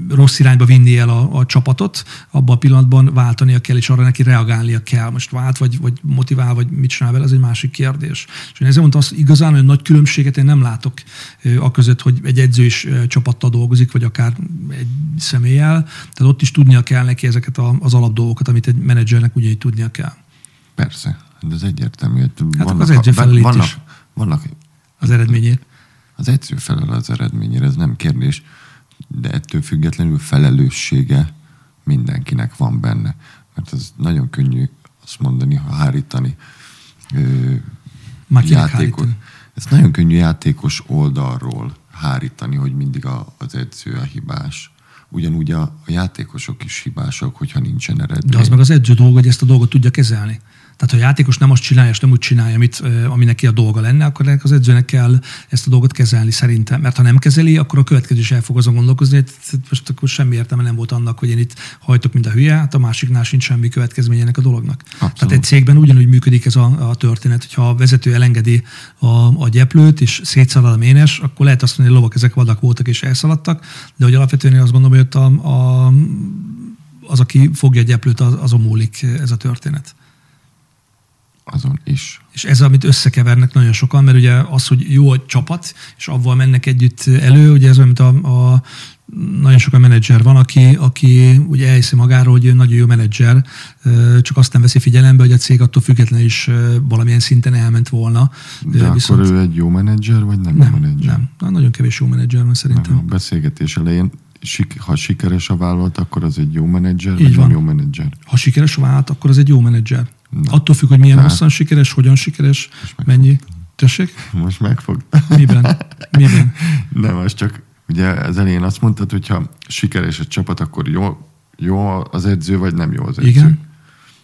rossz irányba vinni el a, a csapatot, abban a pillanatban váltania kell, és arra neki reagálnia kell. Most vált, vagy, vagy motivál, vagy mit csinál vele, ez egy másik kérdés. És én ezért mondtam azt, igazán olyan nagy különbséget én nem látok a között, hogy egy edző is csapattal dolgozik, vagy akár egy személlyel. Tehát ott is tudnia kell neki ezeket az alapdolgokat, amit egy menedzsernek ugyanígy tudnia kell. Persze, de ez egyértelmű. Hát vannak, az edző vannak, is. vannak az eredményért. Az edző felel az eredményére, ez nem kérdés, de ettől függetlenül felelőssége mindenkinek van benne. Mert ez nagyon könnyű azt mondani, ha hárítani játékot. Ez nagyon könnyű játékos oldalról hárítani, hogy mindig a, az edző a hibás. Ugyanúgy a, a játékosok is hibások, hogyha nincsen eredmény. De az meg az edző dolga, hogy ezt a dolgot tudja kezelni. Tehát, ha a játékos nem azt csinálja, és nem úgy csinálja, amit, ami neki a dolga lenne, akkor az edzőnek kell ezt a dolgot kezelni szerintem. Mert ha nem kezeli, akkor a következő is el fog azon gondolkozni, hogy most akkor semmi értelme nem volt annak, hogy én itt hajtok, mint a hülye, hát a másiknál sincs semmi következménye ennek a dolognak. Abszolút. Tehát egy cégben ugyanúgy működik ez a, a történet, hogyha a vezető elengedi a, a gyeplőt, és szétszalad a ménes, akkor lehet azt mondani, hogy lovak ezek vadak voltak és elszaladtak, de hogy alapvetően én azt gondolom, hogy ott a, a, az, aki fogja a gyeplőt, az, azon múlik ez a történet azon is. És ez, amit összekevernek nagyon sokan, mert ugye az, hogy jó a csapat, és avval mennek együtt elő, ugye ez olyan, mint a, a nagyon sokan menedzser van, aki, aki ugye elhiszi magáról, hogy nagyon jó menedzser, csak azt nem veszi figyelembe, hogy a cég attól függetlenül is valamilyen szinten elment volna. De Viszont... akkor ő egy jó menedzser, vagy nem, nem jó menedzser? Nem, Na, nagyon kevés jó menedzser van szerintem. Nem, a beszélgetés elején ha sikeres a vállalat, akkor az egy jó menedzser, Így vagy van. nem jó menedzser? Ha sikeres a vállalat, akkor az egy jó menedzser. Na. Attól függ, hogy milyen Tehát... hosszan sikeres, hogyan sikeres, mennyi. Tessék? Most megfog. Miben? Miben? Nem, az csak ugye az elején azt mondtad, hogy ha sikeres a csapat, akkor jó, jó az edző, vagy nem jó az edző. Igen.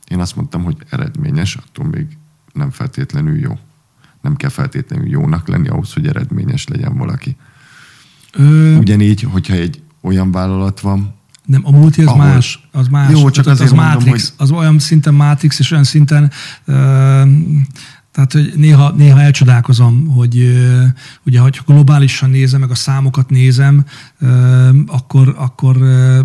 Én azt mondtam, hogy eredményes, attól még nem feltétlenül jó. Nem kell feltétlenül jónak lenni ahhoz, hogy eredményes legyen valaki. Ö... Ugyanígy, hogyha egy olyan vállalat van, nem, a multi az ahol... más, az más. Jó, csak azért az mondom, Matrix, hogy... az olyan szinten Matrix, és olyan szinten uh, tehát, hogy néha, néha elcsodálkozom, hogy ugye, hogyha globálisan nézem, meg a számokat nézem, akkor, akkor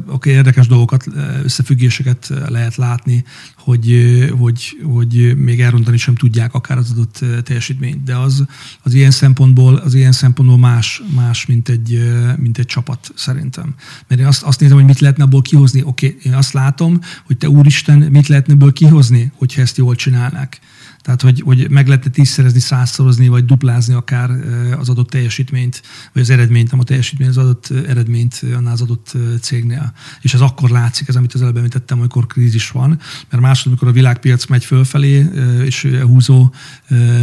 okay, érdekes dolgokat, összefüggéseket lehet látni, hogy, hogy, hogy még elrontani sem tudják akár az adott teljesítményt. De az, az ilyen szempontból, az ilyen szempontból más, más mint, egy, mint egy csapat szerintem. Mert én azt, azt nézem, hogy mit lehetne abból kihozni. Oké, okay, én azt látom, hogy te úristen, mit lehetne ebből kihozni, hogyha ezt jól csinálnák. Tehát, hogy, hogy meg lehetne tízszerezni, százszorozni, vagy duplázni akár az adott teljesítményt, vagy az eredményt, nem a teljesítmény, az adott eredményt annál az adott cégnél. És ez akkor látszik, ez amit az előbb említettem, amikor krízis van, mert másod, amikor a világpiac megy fölfelé, és húzó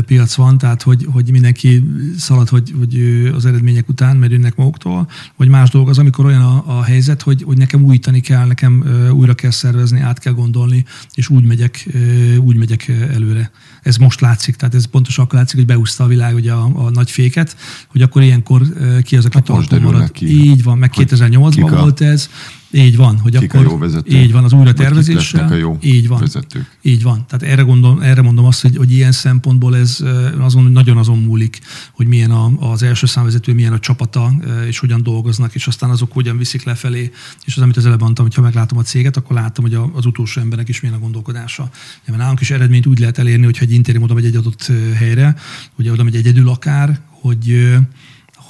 piac van, tehát hogy, hogy mindenki szalad hogy, hogy az eredmények után, mert jönnek maguktól, vagy más dolog az, amikor olyan a, a helyzet, hogy, hogy nekem újítani kell, nekem újra kell szervezni, át kell gondolni, és úgy megyek, úgy megyek előre ez most látszik, tehát ez pontosan akkor látszik, hogy beúszta a világ ugye a, a nagy féket, hogy akkor ilyenkor ki az, aki hát maradt. Ki. Így van, meg 2008-ban volt ez, Így van, hogy Kik a akkor jó vezetők? így van az újra tervezéssel. a jó így van. vezetők? Így van. Tehát erre, gondol, erre mondom azt, hogy, hogy ilyen szempontból ez azon, nagyon azon múlik, hogy milyen a, az első számvezető, milyen a csapata, és hogyan dolgoznak, és aztán azok hogyan viszik lefelé. És az, amit az előbb mondtam, hogy ha meglátom a céget, akkor látom, hogy a- az utolsó embernek is milyen a gondolkodása. Ja, mert nálunk is eredményt úgy lehet elérni, hogyha egy interim oda megy egy adott helyre, ugye oda megy egyedül akár, hogy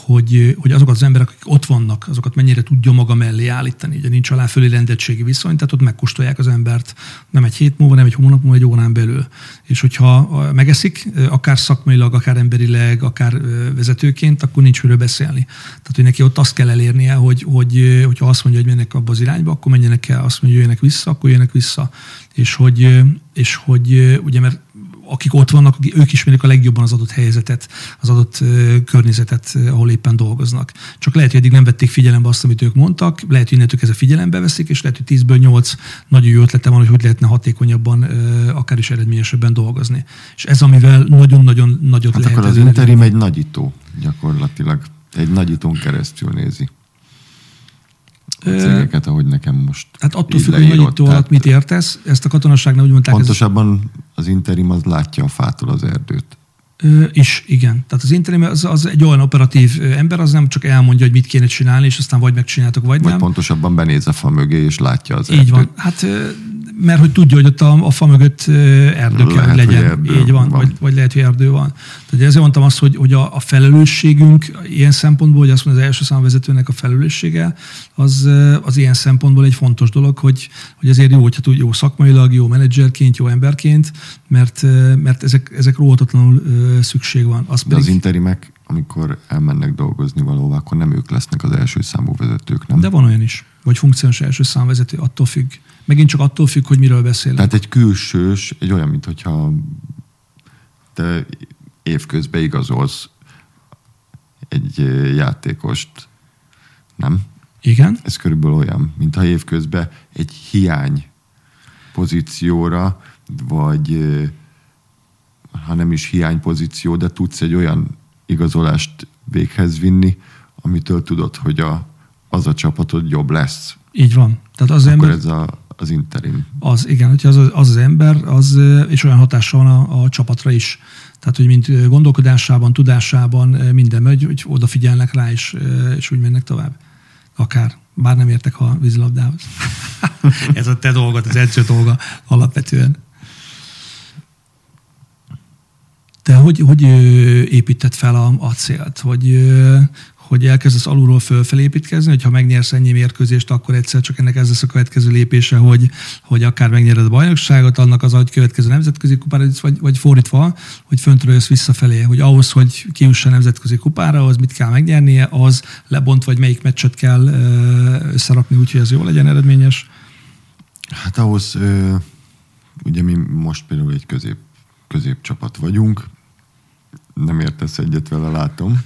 hogy, hogy azokat az emberek, akik ott vannak, azokat mennyire tudja maga mellé állítani. Ugye nincs alá fölé rendettségi viszony, tehát ott megkóstolják az embert nem egy hét múlva, nem egy hónap múlva, egy órán belül. És hogyha megeszik, akár szakmailag, akár emberileg, akár vezetőként, akkor nincs miről beszélni. Tehát, hogy neki ott azt kell elérnie, hogy, hogy hogyha azt mondja, hogy mennek abba az irányba, akkor menjenek el, azt mondja, hogy jöjjenek vissza, akkor jöjjenek vissza. És hogy, és hogy ugye, mert akik ott vannak, ők ismerik a legjobban az adott helyzetet, az adott környezetet, ahol éppen dolgoznak. Csak lehet, hogy eddig nem vették figyelembe azt, amit ők mondtak, lehet, hogy innentől kezdve figyelembe veszik, és lehet, hogy 10-ből 8 nagyon jó ötlete van, hogy hogy lehetne hatékonyabban, akár is eredményesebben dolgozni. És ez, amivel nagyon-nagyon nagyot Hát lehet akkor az interim egy nagyító gyakorlatilag. Egy nagyítón keresztül nézi a cégeket, ahogy nekem most Hát attól függ, hogy nagyító alatt mit értesz. Ezt a katonasságnál úgy mondták, ez Pontosabban az interim az látja a fától az erdőt. Ö, is, igen. Tehát az interim az, az egy olyan operatív ember, az nem csak elmondja, hogy mit kéne csinálni, és aztán vagy megcsináltok, vagy, Vagy nem. pontosabban benéz a fa mögé, és látja az Így erdőt. van. Hát, mert hogy tudja, hogy ott a, a fa mögött erdő kell, Lehet, hogy legyen. hogy erdő Így van, van. Vagy, vagy lehet, hogy erdő van. Tehát ezért mondtam azt, hogy, hogy a, a felelősségünk ilyen szempontból, hogy azt mondja, az első számvezetőnek a felelőssége, az, az ilyen szempontból egy fontos dolog, hogy, hogy azért jó, hogyha tud, jó szakmailag, jó menedzserként, jó emberként, mert, mert ezek, ezek róhatatlanul szükség van. Az De az pedig, interimek, amikor elmennek dolgozni valóva, akkor nem ők lesznek az első számú vezetők, nem? de van olyan is, vagy funkciós első számvezető, attól függ. Megint csak attól függ, hogy miről beszélünk. Tehát egy külsős, egy olyan, mint hogyha te évközben igazolsz egy játékost, nem? Igen? Ez körülbelül olyan, mintha évközben egy hiány pozícióra, vagy ha nem is hiány pozíció, de tudsz egy olyan igazolást véghez vinni, amitől tudod, hogy a, az a csapatod jobb lesz. Így van. Tehát az Akkor ember, ez a, az interim. az, igen, hogyha az, az az ember, az, és olyan hatással van a, a csapatra is. Tehát, hogy mint gondolkodásában, tudásában minden megy, hogy odafigyelnek rá, és, és úgy mennek tovább. Akár. Bár nem értek a vízilabdához. Ez a te dolgod, az edző dolga alapvetően. Te hogy, hogy építed fel a, a célt? Hogy, hogy elkezdesz alulról fölfelé építkezni, hogyha megnyersz ennyi mérkőzést, akkor egyszer csak ennek ez lesz a következő lépése, hogy, hogy akár megnyered a bajnokságot, annak az, hogy következő nemzetközi kupára, vagy, vagy fordítva, hogy föntről jössz visszafelé, hogy ahhoz, hogy kijuss a nemzetközi kupára, az mit kell megnyernie, az lebont, vagy melyik meccset kell összerakni úgy, hogy ez jó legyen eredményes. Hát ahhoz, ö, ugye mi most például egy közép, középcsapat vagyunk, nem értesz egyet vele, látom.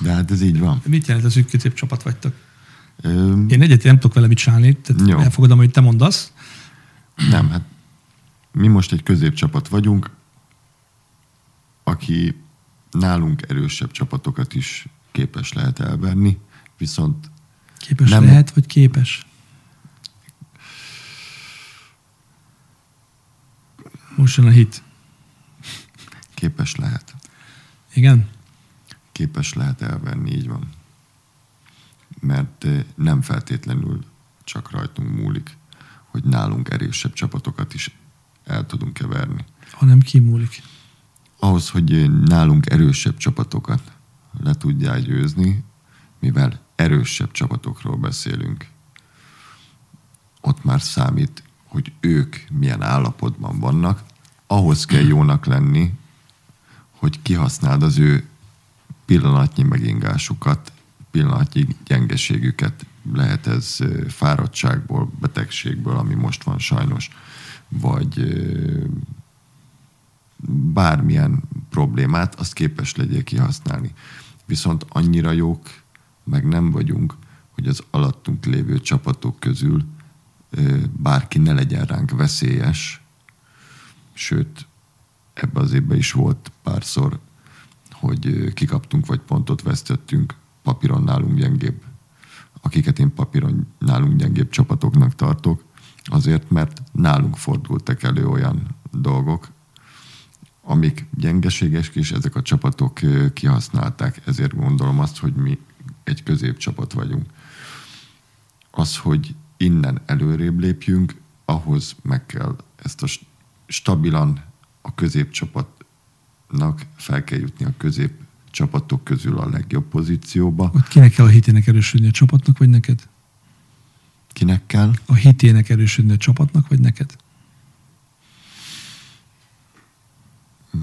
De hát ez így van. Mit jelent az, hogy középcsapat vagytok? Ö, Én egyet nem tudok vele mit csinálni, tehát Jó. elfogadom, hogy te mondasz. Nem, hát mi most egy középcsapat vagyunk, aki nálunk erősebb csapatokat is képes lehet elverni, viszont Képes Nem. lehet, vagy képes? Most jön a hit. képes lehet. Igen? Képes lehet elverni, így van. Mert eh, nem feltétlenül csak rajtunk múlik, hogy nálunk erősebb csapatokat is el tudunk-e verni. Hanem kimúlik. ahhoz, hogy nálunk erősebb csapatokat le tudják győzni, mivel erősebb csapatokról beszélünk, ott már számít, hogy ők milyen állapotban vannak, ahhoz kell jónak lenni, hogy kihasználd az ő pillanatnyi megingásukat, pillanatnyi gyengeségüket. Lehet ez fáradtságból, betegségből, ami most van sajnos, vagy bármilyen problémát, azt képes legyél kihasználni. Viszont annyira jók meg nem vagyunk, hogy az alattunk lévő csapatok közül bárki ne legyen ránk veszélyes, sőt, ebbe az évben is volt párszor, hogy kikaptunk, vagy pontot vesztettünk, papíron nálunk gyengébb akiket én papíron nálunk gyengébb csapatoknak tartok, azért, mert nálunk fordultak elő olyan dolgok, amik gyengeséges, és ezek a csapatok kihasználták. Ezért gondolom azt, hogy mi egy középcsapat vagyunk. Az, hogy innen előrébb lépjünk, ahhoz meg kell ezt a stabilan a középcsapatnak fel kell jutni a közép csapatok közül a legjobb pozícióba. Ott kinek kell a hitének erősödni a csapatnak, vagy neked? Kinek kell? A hitének erősödni a csapatnak, vagy neked?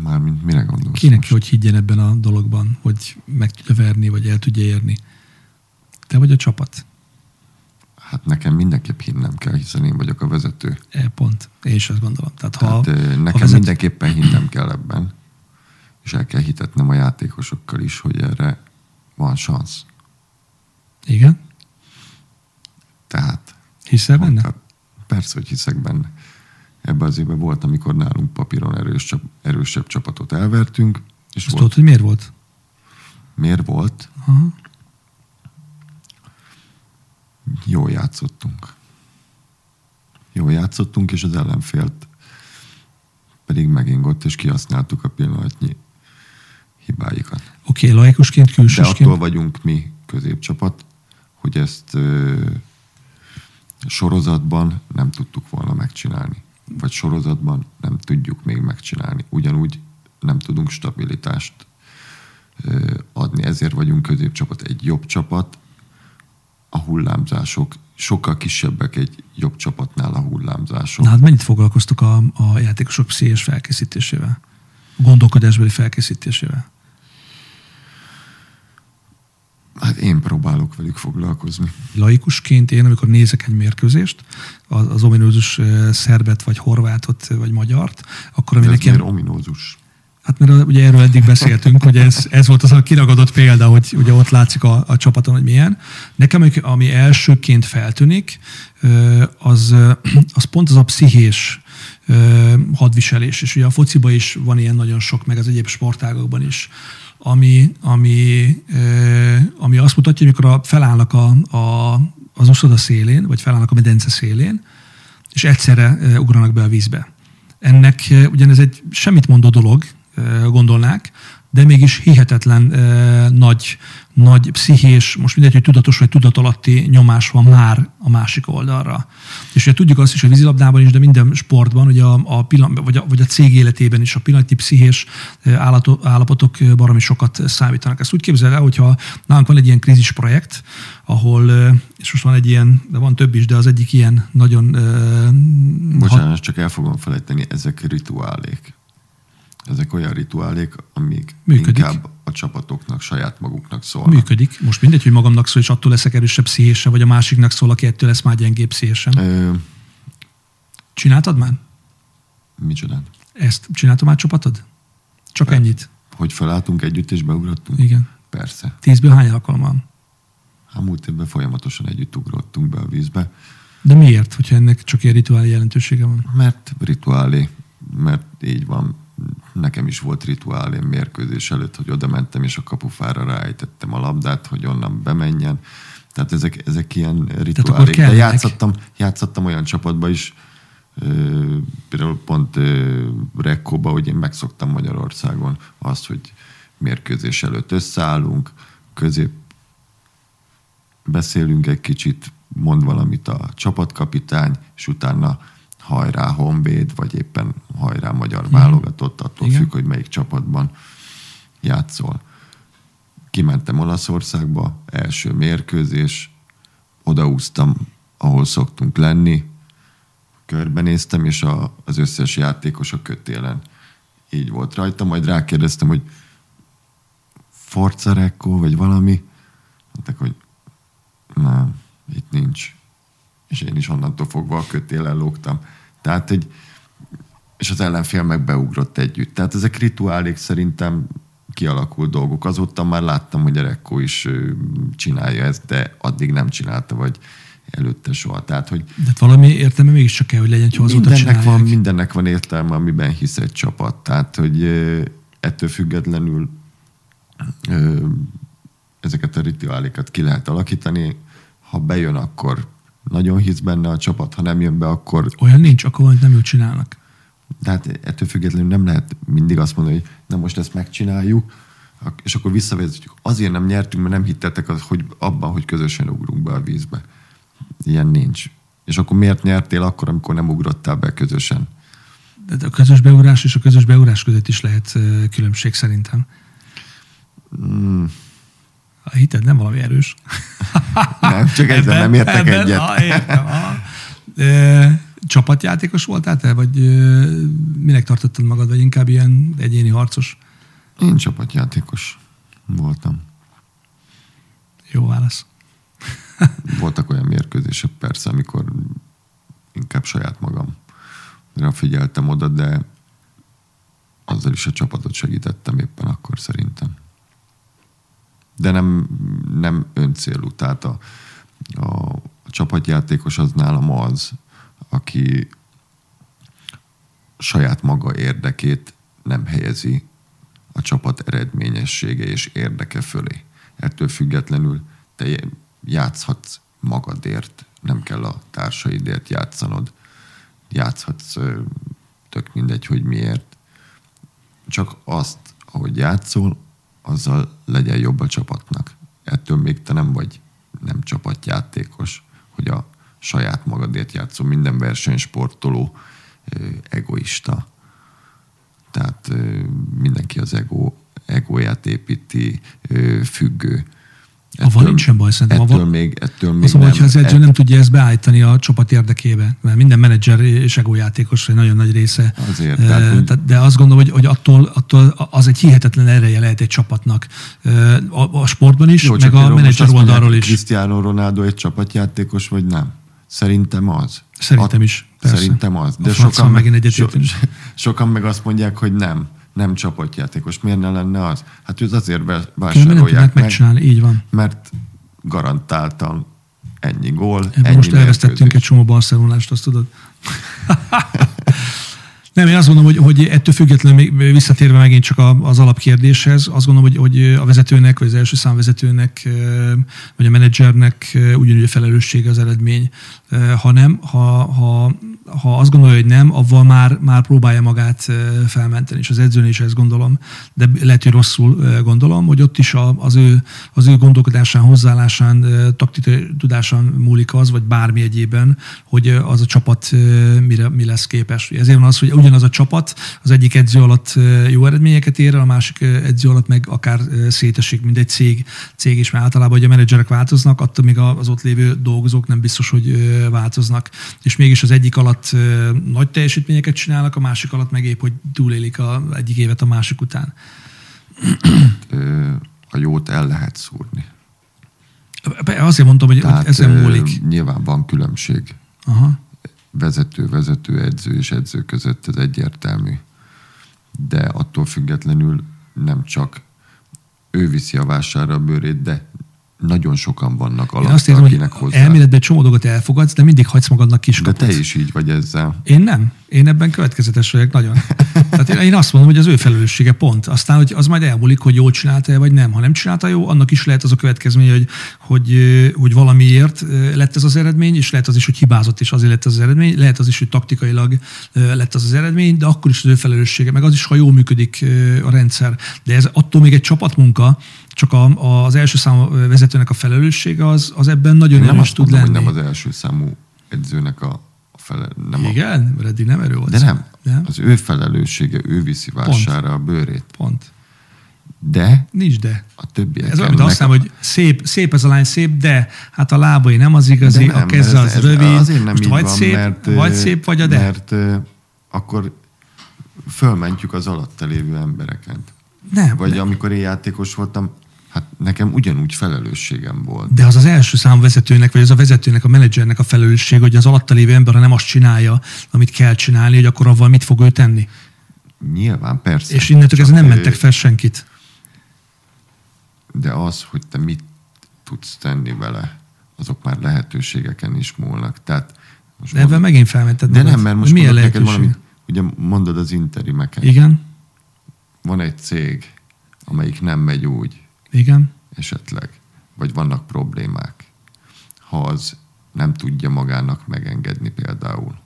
Mármint mire gondolsz Kinek most? hogy higgyen ebben a dologban, hogy meg tudja verni, vagy el tudja érni? Te vagy a csapat? Hát nekem mindenképp hinnem kell, hiszen én vagyok a vezető. E, pont. Én is azt gondolom. Tehát, ha, Tehát nekem ha vezet... mindenképpen hinnem kell ebben, és el kell hitetnem a játékosokkal is, hogy erre van szansz. Igen? Tehát... Hiszel benne? Tehát persze, hogy hiszek benne. Ebben az évben volt, amikor nálunk papíron erős, erősebb csapatot elvertünk. És Azt volt, tudod, hogy miért volt? Miért volt? Aha. Jól játszottunk. Jól játszottunk, és az ellenfélt pedig megingott, és kihasználtuk a pillanatnyi hibáikat. Oké, okay, laikusként, külsősként. De attól vagyunk mi középcsapat, hogy ezt ö, sorozatban nem tudtuk volna megcsinálni vagy sorozatban nem tudjuk még megcsinálni. Ugyanúgy nem tudunk stabilitást adni. Ezért vagyunk középcsapat. Egy jobb csapat, a hullámzások sokkal kisebbek egy jobb csapatnál a hullámzások. Na hát mennyit foglalkoztok a, a játékosok pszichés felkészítésével? Gondolkodásbeli felkészítésével? Hát én próbálok velük foglalkozni. Laikusként én, amikor nézek egy mérkőzést, az, az ominózus szerbet, vagy horvátot, vagy magyart, akkor ami ez nekem... ominózus? Hát mert ugye erről eddig beszéltünk, hogy ez, ez volt az a kiragadott példa, hogy ugye ott látszik a, a csapaton, hogy milyen. Nekem, ami elsőként feltűnik, az, az pont az a pszichés hadviselés. És ugye a fociba is van ilyen nagyon sok, meg az egyéb sportágokban is ami, ami, ami azt mutatja, amikor felállnak a, a, az uszoda szélén, vagy felállnak a medence szélén, és egyszerre ugranak be a vízbe. Ennek ugyanez egy semmit mondó dolog, gondolnák, de mégis hihetetlen eh, nagy, nagy pszichés, most mindegy, hogy tudatos vagy tudatalatti nyomás van már a másik oldalra. És ugye tudjuk azt is, hogy vízilabdában is, de minden sportban, hogy a, a pillan, vagy, a, vagy a cég életében is a pillanatnyi pszichés állatok, állapotok baromi sokat számítanak. Ezt úgy képzel el, hogyha nálunk van egy ilyen krízis projekt, ahol, és most van egy ilyen, de van több is, de az egyik ilyen nagyon... Bocsánat, ha... csak el fogom felejteni, ezek rituálék. Ezek olyan rituálék, amik Működik. inkább a csapatoknak, saját maguknak szólnak. Működik. Most mindegy, hogy magamnak szól, és attól leszek erősebb pszichésen, vagy a másiknak szól, aki ettől lesz már gyengébb pszichésen. Ö... Csináltad már? Micsoda? Ezt csináltam már csapatod? Csak Persze. ennyit? Hogy felálltunk együtt és beugrottunk? Igen. Persze. Tízből hány alkalommal? Hát múlt évben folyamatosan együtt ugrottunk be a vízbe. De miért, hogyha ennek csak ilyen rituálé jelentősége van? Mert rituálé, mert így van nekem is volt rituálém mérkőzés előtt, hogy oda mentem, és a kapufára ráejtettem a labdát, hogy onnan bemenjen. Tehát ezek, ezek ilyen rituálék. De játszottam, játszottam olyan csapatba is, például pont Rekkóba, hogy én megszoktam Magyarországon azt, hogy mérkőzés előtt összeállunk, közép beszélünk egy kicsit, mond valamit a csapatkapitány, és utána hajrá Honvéd, vagy éppen hajrá magyar hmm. válogatott, attól Igen. függ, hogy melyik csapatban játszol. Kimentem Olaszországba, első mérkőzés, odaúztam, ahol szoktunk lenni, körbenéztem, és a, az összes játékos a kötélen így volt rajta, majd rákérdeztem, hogy Forza Recco, vagy valami, mondták, hogy nem, itt nincs. És én is onnantól fogva a kötélen lógtam. Tehát, hogy és az ellenfél meg beugrott együtt. Tehát ezek rituálék szerintem kialakult dolgok. Azóta már láttam, hogy a Rekko is csinálja ezt, de addig nem csinálta, vagy előtte soha. Tehát, hogy de hát valami értelme mégiscsak kell, hogy legyen, hogy azóta mindennek van, mindennek van értelme, amiben hisz egy csapat. Tehát, hogy ettől függetlenül ezeket a rituálékat ki lehet alakítani, ha bejön, akkor nagyon hisz benne a csapat, ha nem jön be, akkor... Olyan nincs, akkor nem jól csinálnak. De hát ettől függetlenül nem lehet mindig azt mondani, hogy na most ezt megcsináljuk, és akkor visszavezetjük. Azért nem nyertünk, mert nem hittetek az, hogy abban, hogy közösen ugrunk be a vízbe. Ilyen nincs. És akkor miért nyertél akkor, amikor nem ugrottál be közösen? De a közös beugrás és a közös beugrás között is lehet különbség szerintem. Mm, A hited nem valami erős. nem, csak ezzel nem értek ebben, egyet. Ah, értem. E, csapatjátékos voltál te, vagy minek tartottad magad, vagy inkább ilyen egyéni harcos? Én csapatjátékos voltam. Jó válasz. Voltak olyan mérkőzések persze, amikor inkább saját magamra figyeltem oda, de azzal is a csapatot segítettem éppen akkor szerintem. De nem, nem öncélú, tehát a, a, a csapatjátékos az nálam az, aki saját maga érdekét nem helyezi a csapat eredményessége és érdeke fölé. Ettől függetlenül te játszhatsz magadért, nem kell a társaidért játszanod. Játszhatsz tök mindegy, hogy miért. Csak azt, ahogy játszol, azzal legyen jobb a csapatnak. Ettől még te nem vagy nem csapatjátékos, hogy a saját magadért játszol. Minden versenysportoló egoista. Tehát mindenki az ego, egóját építi, függő. Avval nincsen baj, szerintem. Ettől Avval, még, ettől még baj, nem, az edző ett- nem tudja ezt beállítani a csapat érdekébe, mert minden menedzser és egójátékos egy nagyon nagy része. Azért, E, tehát, hogy- de azt gondolom, hogy, hogy attól, attól az egy hihetetlen ereje lehet egy csapatnak. A, a sportban is, Jó, meg a menedzser oldalról is. Cristiano Ronaldo egy csapatjátékos, vagy nem? Szerintem az. Szerintem is, persze. Szerintem az. De sokan meg, so, sokan meg azt mondják, hogy nem. Nem csapatjátékos. Miért ne lenne az? Hát őt azért vásárolják meg, megcsinálni, így van. mert garantáltan ennyi gól, Ebből ennyi most elvesztettünk egy csomó barcelonást, azt tudod. Nem, én azt gondolom, hogy, hogy ettől függetlenül még visszatérve megint csak az alapkérdéshez, azt gondolom, hogy, hogy a vezetőnek, vagy az első számvezetőnek, vagy a menedzsernek ugyanúgy a felelőssége az eredmény. Ha nem, ha, ha, ha azt gondolja, hogy nem, avval már, már próbálja magát felmenteni, és az edzőnél is ezt gondolom, de lehet, hogy rosszul gondolom, hogy ott is az, ő, az ő gondolkodásán, hozzáállásán, taktikai tudásán múlik az, vagy bármi egyében, hogy az a csapat mire, mi lesz képes. Ezért van az, hogy ugyanaz a csapat az egyik edző alatt jó eredményeket ér el, a másik edző alatt meg akár szétesik, mint egy cég, cég is, mert általában, hogy a menedzserek változnak, attól még az ott lévő dolgozók nem biztos, hogy változnak. És mégis az egyik alatt nagy teljesítményeket csinálnak, a másik alatt meg épp, hogy túlélik a, egyik évet a másik után. A jót el lehet szúrni. Azért mondtam, hogy, Tehát ezen múlik. nyilván van különbség. Aha. Vezető, vezető, edző és edző között ez egyértelmű. De attól függetlenül nem csak ő viszi a vásárra a bőrét, de nagyon sokan vannak Én alatt, azt érzem, hogy akinek hozzá. elméletben csomó dolgot elfogadsz, de mindig hagysz magadnak kis de te is így vagy ezzel. Én nem. Én ebben következetes vagyok nagyon. Tehát én- én azt mondom, hogy az ő felelőssége pont. Aztán, hogy az majd elmúlik, hogy jól csinálta vagy nem. Ha nem csinálta jó, annak is lehet az a következménye, hogy, hogy, hogy valamiért lett ez az eredmény, és lehet az is, hogy hibázott, és azért lett az, az eredmény. Lehet az is, hogy taktikailag lett az az eredmény, de akkor is az ő felelőssége. Meg az is, ha jól működik a rendszer. De ez attól még egy csapatmunka, csak a, az első számú vezetőnek a felelőssége az, az ebben nagyon nem erős azt tud mondom, lenni. nem az első számú edzőnek a, a nem a, Igen? Mert eddig nem erő volt. de nem. nem. Az ő felelőssége, ő viszi vásárra a bőrét. Pont. De Nincs de. a többiek Ez olyan, azt mondom, hogy szép, szép ez a lány, szép, de hát a lábai nem az igazi, De a keze ez- az ez rövid. Azért nem Most így vagy van, szép, mert, vagy szép, vagy a de. Mert akkor fölmentjük az alatta lévő embereket. nem, Vagy de, amikor én játékos voltam, hát nekem ugyanúgy felelősségem volt. de az az első számú vezetőnek, vagy az a vezetőnek, a menedzsernek a felelősség, hogy az alatta lévő ember ha nem azt csinálja, amit kell csinálni, hogy akkor avval mit fog ő tenni. Nyilván, persze. És innentől kezdve nem mentek fel senkit. De az, hogy te mit tudsz tenni vele, azok már lehetőségeken is múlnak. Tehát most De ebben megint felmented de magad. nem, mert most Milyen neked valamit. Ugye mondod az interimeket. Igen, Van egy cég, amelyik nem megy úgy, igen. esetleg, vagy vannak problémák. ha az nem tudja magának megengedni például.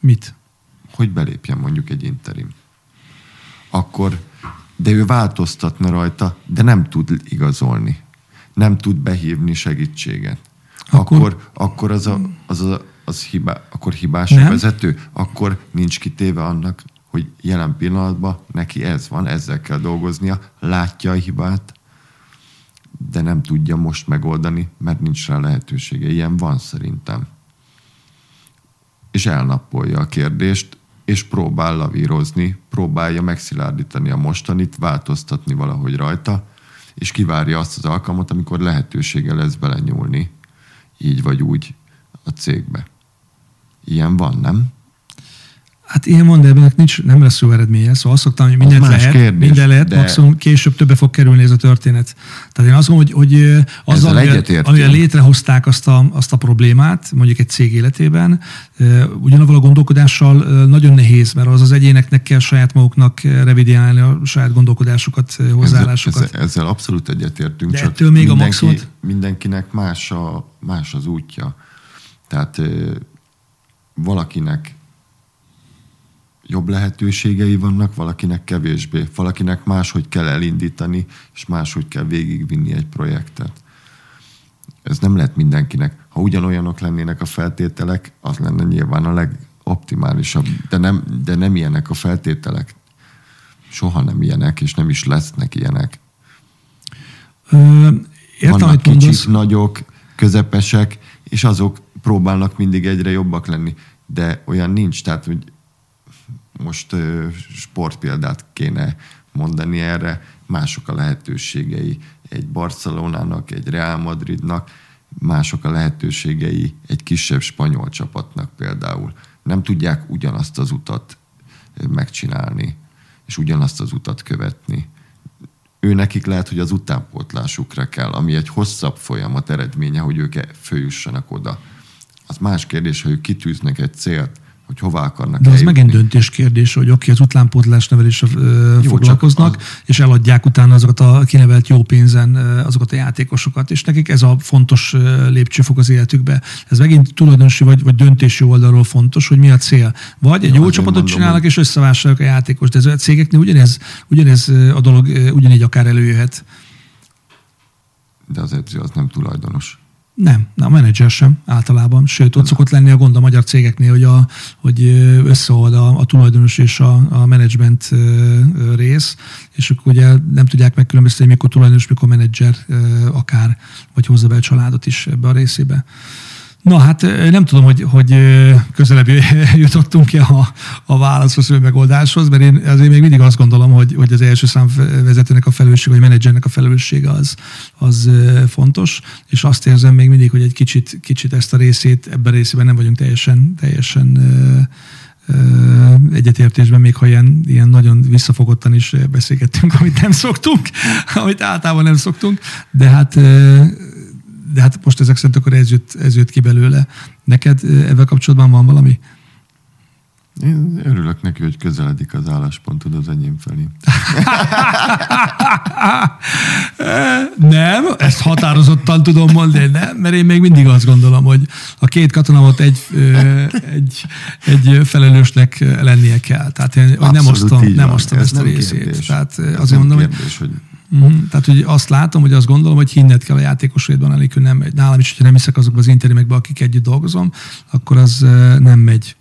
Mit? Hogy belépjen mondjuk egy interim. Akkor, de ő változtatna rajta, de nem tud igazolni. Nem tud behívni segítséget. Akkor, akkor, akkor az, a, az, a, az hibá, akkor hibás nem. a vezető, akkor nincs kitéve annak, hogy jelen pillanatban neki ez van, ezzel kell dolgoznia, látja a hibát, de nem tudja most megoldani, mert nincs rá lehetősége. Ilyen van szerintem. És elnappolja a kérdést, és próbál lavírozni, próbálja megszilárdítani a mostanit, változtatni valahogy rajta, és kivárja azt az alkalmat, amikor lehetősége lesz belenyúlni, így vagy úgy a cégbe. Ilyen van, nem? Hát én mondom, ennek nincs, nem lesz jó eredménye, szóval azt szoktam, hogy mindent lehet, kérdés, minden lehet, de... maximum később többe fog kerülni ez a történet. Tehát én azt mondom, hogy, hogy azzal, amivel, létrehozták azt a, azt a problémát, mondjuk egy cég életében, ugyanavval a gondolkodással nagyon nehéz, mert az az egyéneknek kell saját maguknak revidiálni a saját gondolkodásukat, hozzáállásukat. Ezzel, ezzel abszolút egyetértünk, de csak ettől még mindenki, a maximum... mindenkinek más, a, más az útja. Tehát valakinek jobb lehetőségei vannak, valakinek kevésbé. Valakinek máshogy kell elindítani, és máshogy kell végigvinni egy projektet. Ez nem lehet mindenkinek. Ha ugyanolyanok lennének a feltételek, az lenne nyilván a legoptimálisabb. De nem, de nem ilyenek a feltételek. Soha nem ilyenek, és nem is lesznek ilyenek. Ö, értem, Vannak kicsik, mondasz. nagyok, közepesek, és azok próbálnak mindig egyre jobbak lenni. De olyan nincs, tehát hogy most sportpéldát kéne mondani erre, mások a lehetőségei egy Barcelonának, egy Real Madridnak, mások a lehetőségei egy kisebb spanyol csapatnak például. Nem tudják ugyanazt az utat megcsinálni, és ugyanazt az utat követni. Ő nekik lehet, hogy az utánpótlásukra kell, ami egy hosszabb folyamat eredménye, hogy ők följussanak oda. Az más kérdés, hogy ők kitűznek egy célt, hogy hova akarnak De az megint döntés kérdés, hogy oké, az utánpótlás nevelésre foglalkoznak, az... és eladják utána azokat a kinevelt jó pénzen azokat a játékosokat, és nekik ez a fontos lépcsőfok az életükbe. Ez megint tulajdonosi vagy, vagy döntési oldalról fontos, hogy mi a cél. Vagy egy ja, jó csapatot mondom, csinálnak, és összevásárolják a játékos, de ez a cégeknél ugyanez, ugyanez a dolog ugyanígy akár előjöhet. De az edző az nem tulajdonos. Nem, a menedzser sem általában. Sőt, ott szokott lenni a gond a magyar cégeknél, hogy, a, hogy összeold a, a tulajdonos és a, a menedzsment rész, és akkor ugye nem tudják megkülönböztetni, mikor tulajdonos, mikor menedzser akár, vagy hozza be a családot is ebbe a részébe. Na hát nem tudom, hogy, hogy közelebb jutottunk ki a, a válaszhoz, vagy megoldáshoz, mert én azért még mindig azt gondolom, hogy, hogy az első szám vezetőnek a felelősség, vagy menedzsernek a felelőssége az, az fontos, és azt érzem még mindig, hogy egy kicsit, kicsit ezt a részét, ebben a részében nem vagyunk teljesen, teljesen egyetértésben, még ha ilyen, ilyen nagyon visszafogottan is beszélgettünk, amit nem szoktunk, amit általában nem szoktunk, de hát de hát most ezek szerint akkor ez jött, ez jött ki belőle. Neked ebben kapcsolatban van valami? Én örülök neki, hogy közeledik az álláspontod az enyém felé. nem, ezt határozottan tudom mondani, nem, mert én még mindig azt gondolom, hogy a két katona volt egy, egy, egy felelősnek lennie kell. Tehát én Abszolút nem osztom, nem osztom ezt a részét. Kérdés. Tehát Ez azért mondom, kérdés, hogy, Uh-huh. Tehát, hogy azt látom, hogy azt gondolom, hogy hinned kell a játékosodban, anélkül nem megy. Nálam is, hogyha nem hiszek azokba az interimekbe, akik együtt dolgozom, akkor az nem megy,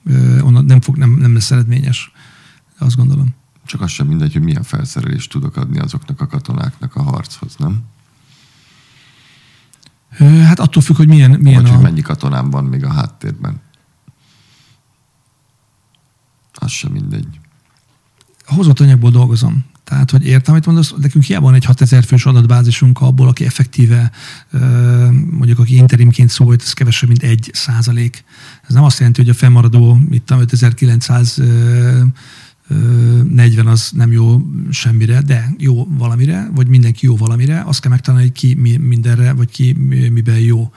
nem, fog, nem, nem lesz eredményes. Azt gondolom. Csak az sem mindegy, hogy milyen felszerelést tudok adni azoknak a katonáknak a harchoz, nem? Hát attól függ, hogy milyen, milyen Vagy, a... hogy mennyi katonám van még a háttérben. Az sem mindegy. Hozott anyagból dolgozom. Tehát, hogy értem, amit mondasz, nekünk hiába van egy 6000 fős adatbázisunk abból, aki effektíve, mondjuk aki interimként szólt, ez kevesebb, mint egy százalék. Ez nem azt jelenti, hogy a fennmaradó, itt 5900 40 az nem jó semmire, de jó valamire, vagy mindenki jó valamire, azt kell megtalálni, hogy ki mindenre, vagy ki miben jó.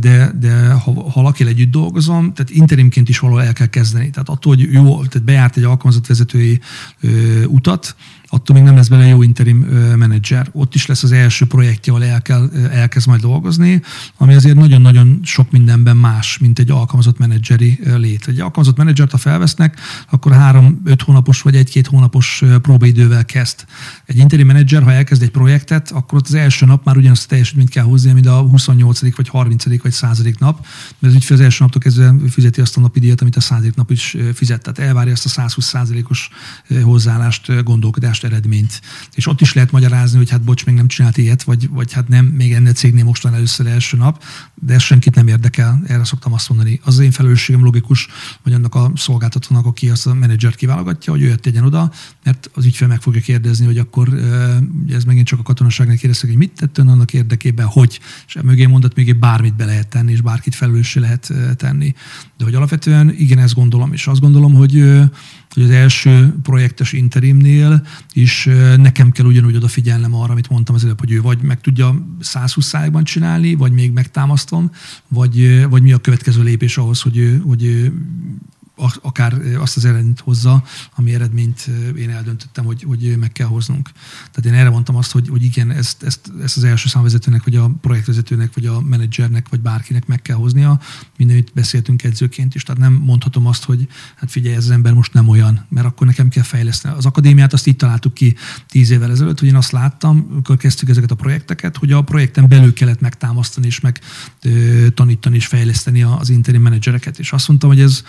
De, de ha, ha valakivel együtt dolgozom, tehát interimként is valahol el kell kezdeni. Tehát attól, hogy jó, tehát bejárt egy alkalmazott vezetői utat, attól még nem lesz bele jó interim menedzser. Ott is lesz az első projektje, ahol el kell, elkezd majd dolgozni, ami azért nagyon-nagyon sok mindenben más, mint egy alkalmazott menedzseri lét. Egy alkalmazott menedzsert, ha felvesznek, akkor három-öt hónapos vagy egy-két hónapos próbaidővel kezd. Egy interim menedzser, ha elkezd egy projektet, akkor ott az első nap már ugyanazt a teljesítményt kell hozni, mint a 28. vagy 30. vagy 100. nap, mert az ügyfél az első naptól kezdve fizeti azt a napi díjat, amit a 100. nap is fizet. Tehát elvárja azt a 120% os hozzáállást, gondolkodást eredményt. És ott is lehet magyarázni, hogy hát bocs, még nem csinált ilyet, vagy, vagy hát nem, még ennél cégnél most van először első nap, de ez senkit nem érdekel, erre szoktam azt mondani. Az, az én felelősségem logikus, hogy annak a szolgáltatónak, aki azt a menedzsert kiválogatja, hogy ő tegyen oda, mert az ügyfél meg fogja kérdezni, hogy akkor ez megint csak a katonaságnak kérdeztek, hogy mit tett ön annak érdekében, hogy, és mögé mondat még bármit be lehet tenni, és bárkit felelőssé lehet tenni. De hogy alapvetően igen, ezt gondolom, és azt gondolom, hogy hogy az első projektes interimnél is nekem kell ugyanúgy odafigyelnem arra, amit mondtam az előbb, hogy ő vagy meg tudja 120 ban csinálni, vagy még megtámasztom, vagy, vagy mi a következő lépés ahhoz, hogy, hogy akár azt az eredményt hozza, ami eredményt én eldöntöttem, hogy, hogy meg kell hoznunk. Tehát én erre mondtam azt, hogy, hogy igen, ezt, ezt, ezt az első számvezetőnek, vagy a projektvezetőnek, vagy a menedzsernek, vagy bárkinek meg kell hoznia. Mindenütt beszéltünk edzőként is, tehát nem mondhatom azt, hogy hát figyelj, ez az ember most nem olyan, mert akkor nekem kell fejleszteni. Az akadémiát azt így találtuk ki tíz évvel ezelőtt, hogy én azt láttam, amikor kezdtük ezeket a projekteket, hogy a projekten belül kellett megtámasztani és meg tanítani és fejleszteni az interim menedzsereket. És azt mondtam, hogy ez,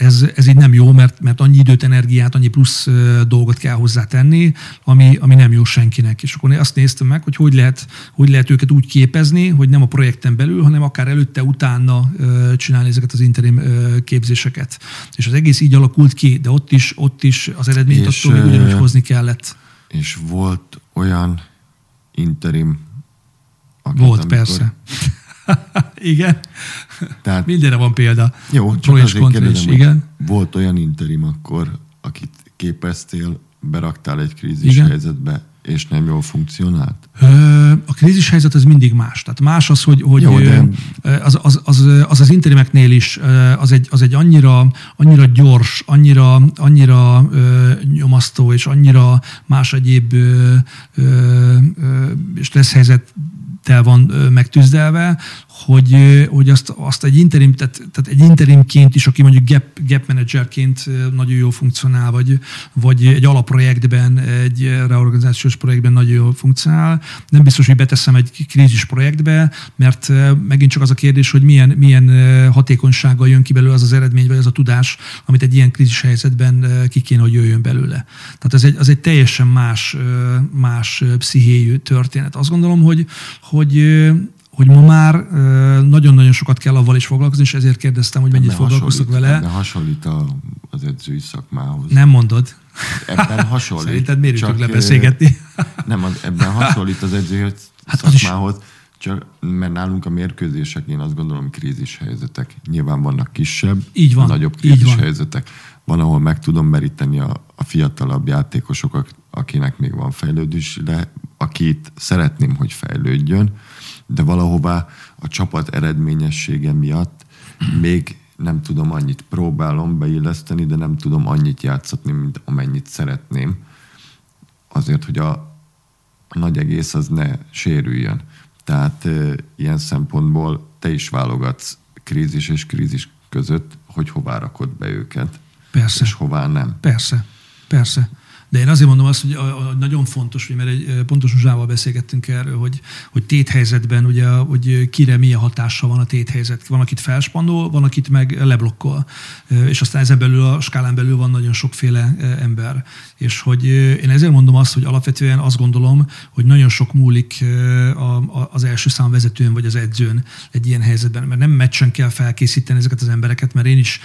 ez, ez így nem jó, mert, mert annyi időt, energiát, annyi plusz dolgot kell hozzá tenni, ami, ami nem jó senkinek. És akkor azt néztem meg, hogy hogy lehet, hogy lehet őket úgy képezni, hogy nem a projekten belül, hanem akár előtte, utána csinálni ezeket az interim képzéseket. És az egész így alakult ki, de ott is, ott is az eredményt és, attól még ugyanúgy hozni kellett. És volt olyan interim, Volt, amikor... persze. igen. Tehát, Mindenre van példa. Jó, csak Pro azért kérdezem, igen. volt olyan interim akkor, akit képeztél, beraktál egy krízis igen. helyzetbe, és nem jól funkcionált? A krízis helyzet az mindig más. Tehát más az, hogy, hogy Jó, de... az, az, az, az, az interimeknél is az egy, az egy annyira, annyira gyors, annyira, annyira nyomasztó, és annyira más egyéb stressz helyzet tel van megtűzdelve, hogy, hogy azt, azt egy interim, tehát, tehát egy interimként is, aki mondjuk gap, gap managerként nagyon jól funkcionál, vagy, vagy egy alaprojektben, egy reorganizációs projektben nagyon jól funkcionál, nem biztos, hogy beteszem egy krízis projektbe, mert megint csak az a kérdés, hogy milyen, milyen hatékonysággal jön ki belőle az az eredmény, vagy az a tudás, amit egy ilyen krízis helyzetben ki kéne, hogy jöjjön belőle. Tehát ez egy, az egy teljesen más, más pszichéjű történet. Azt gondolom, hogy, hogy hogy ma már nagyon-nagyon sokat kell avval is foglalkozni, és ezért kérdeztem, hogy mennyit foglalkoztok vele. De hasonlít a, az edzői szakmához. Nem mondod. Ebben hasonlít. Szerinted miért csak lebeszélgetni? Nem, az, ebben hasonlít az edzői hát szakmához, is... csak mert nálunk a mérkőzések, én azt gondolom, krízis helyzetek. Nyilván vannak kisebb, így van, nagyobb krízis van. helyzetek. Van, ahol meg tudom meríteni a, a fiatalabb játékosokat, akinek még van fejlődés, de akit szeretném, hogy fejlődjön, de valahová a csapat eredményessége miatt még nem tudom annyit próbálom beilleszteni, de nem tudom annyit játszatni, mint amennyit szeretném. Azért, hogy a, a nagy egész az ne sérüljön. Tehát e, ilyen szempontból te is válogatsz krízis és krízis között, hogy hová rakod be őket. Persze. És hová nem. Persze. Persze. De én azért mondom azt, hogy a, a nagyon fontos, hogy mert egy pontos Zsával beszélgettünk erről, hogy, hogy téthelyzetben ugye, hogy kire milyen hatása van a téthelyzet. Van, akit felspannol, van, akit meg leblokkol. És aztán ezen belül, a skálán belül van nagyon sokféle ember. És hogy én ezért mondom azt, hogy alapvetően azt gondolom, hogy nagyon sok múlik az első szám vezetőn vagy az edzőn egy ilyen helyzetben, mert nem meccsen kell felkészíteni ezeket az embereket, mert én is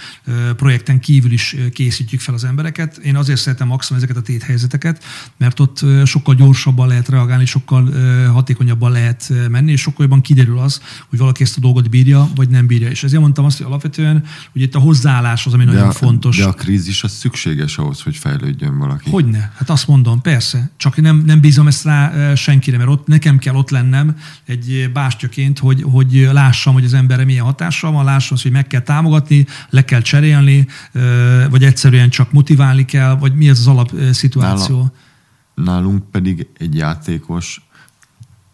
projekten kívül is készítjük fel az embereket. Én azért szeretem maximum ezeket a téthelyzeteket, mert ott sokkal gyorsabban lehet reagálni, sokkal hatékonyabban lehet menni, és sokkal jobban kiderül az, hogy valaki ezt a dolgot bírja, vagy nem bírja. És ezért mondtam azt, hogy alapvetően hogy itt a hozzáállás az, ami de nagyon a, fontos. De a krízis az szükséges ahhoz, hogy fejlődjön valaki. Hogyne? Hát azt mondom, persze. Csak nem, nem bízom ezt rá senkire, mert ott nekem kell ott lennem egy bástyaként, hogy, hogy lássam, hogy az emberre milyen hatással van, lássam, hogy meg kell támogatni, le kell cserélni, vagy egyszerűen csak motiválni kell, vagy mi ez az alapszituáció. Nála, nálunk pedig egy játékos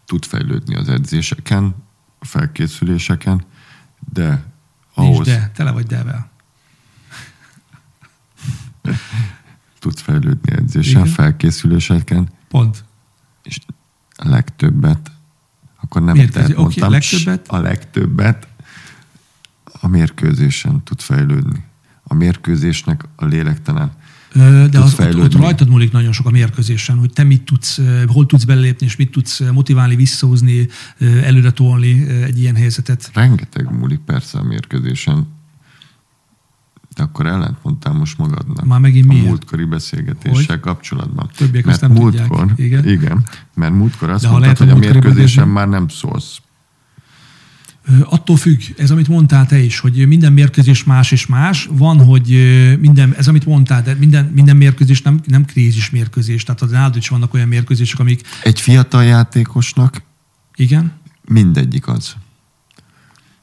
tud fejlődni az edzéseken, a felkészüléseken, de ahhoz... Nincs de, tele vagy devel. Tudsz fejlődni edzésen, Igen. felkészüléseken. Pont. És a legtöbbet, akkor nem Mérkőzés. Oké, okay, legtöbbet. A legtöbbet a mérkőzésen tud fejlődni. A mérkőzésnek a lélektelen de az, ott, ott rajtad múlik nagyon sok a mérkőzésen, hogy te mit tudsz, hol tudsz belépni, és mit tudsz motiválni, visszahozni, előre tolni egy ilyen helyzetet. Rengeteg múlik persze a mérkőzésen. De akkor ellent mondtál most magadnak. Már megint miért? A múltkori beszélgetéssel hogy? kapcsolatban. Többiek mert azt nem múltkor, tudják. Igen? igen, mert múltkor azt mondtad, lehet, hogy a mérkőzésen már nem szólsz. Attól függ, ez amit mondtál te is, hogy minden mérkőzés más és más. Van, hogy minden, ez amit mondtál, de minden, minden mérkőzés nem, nem krízis mérkőzés. Tehát az nálad is vannak olyan mérkőzések, amik... Egy fiatal játékosnak Igen? mindegyik az.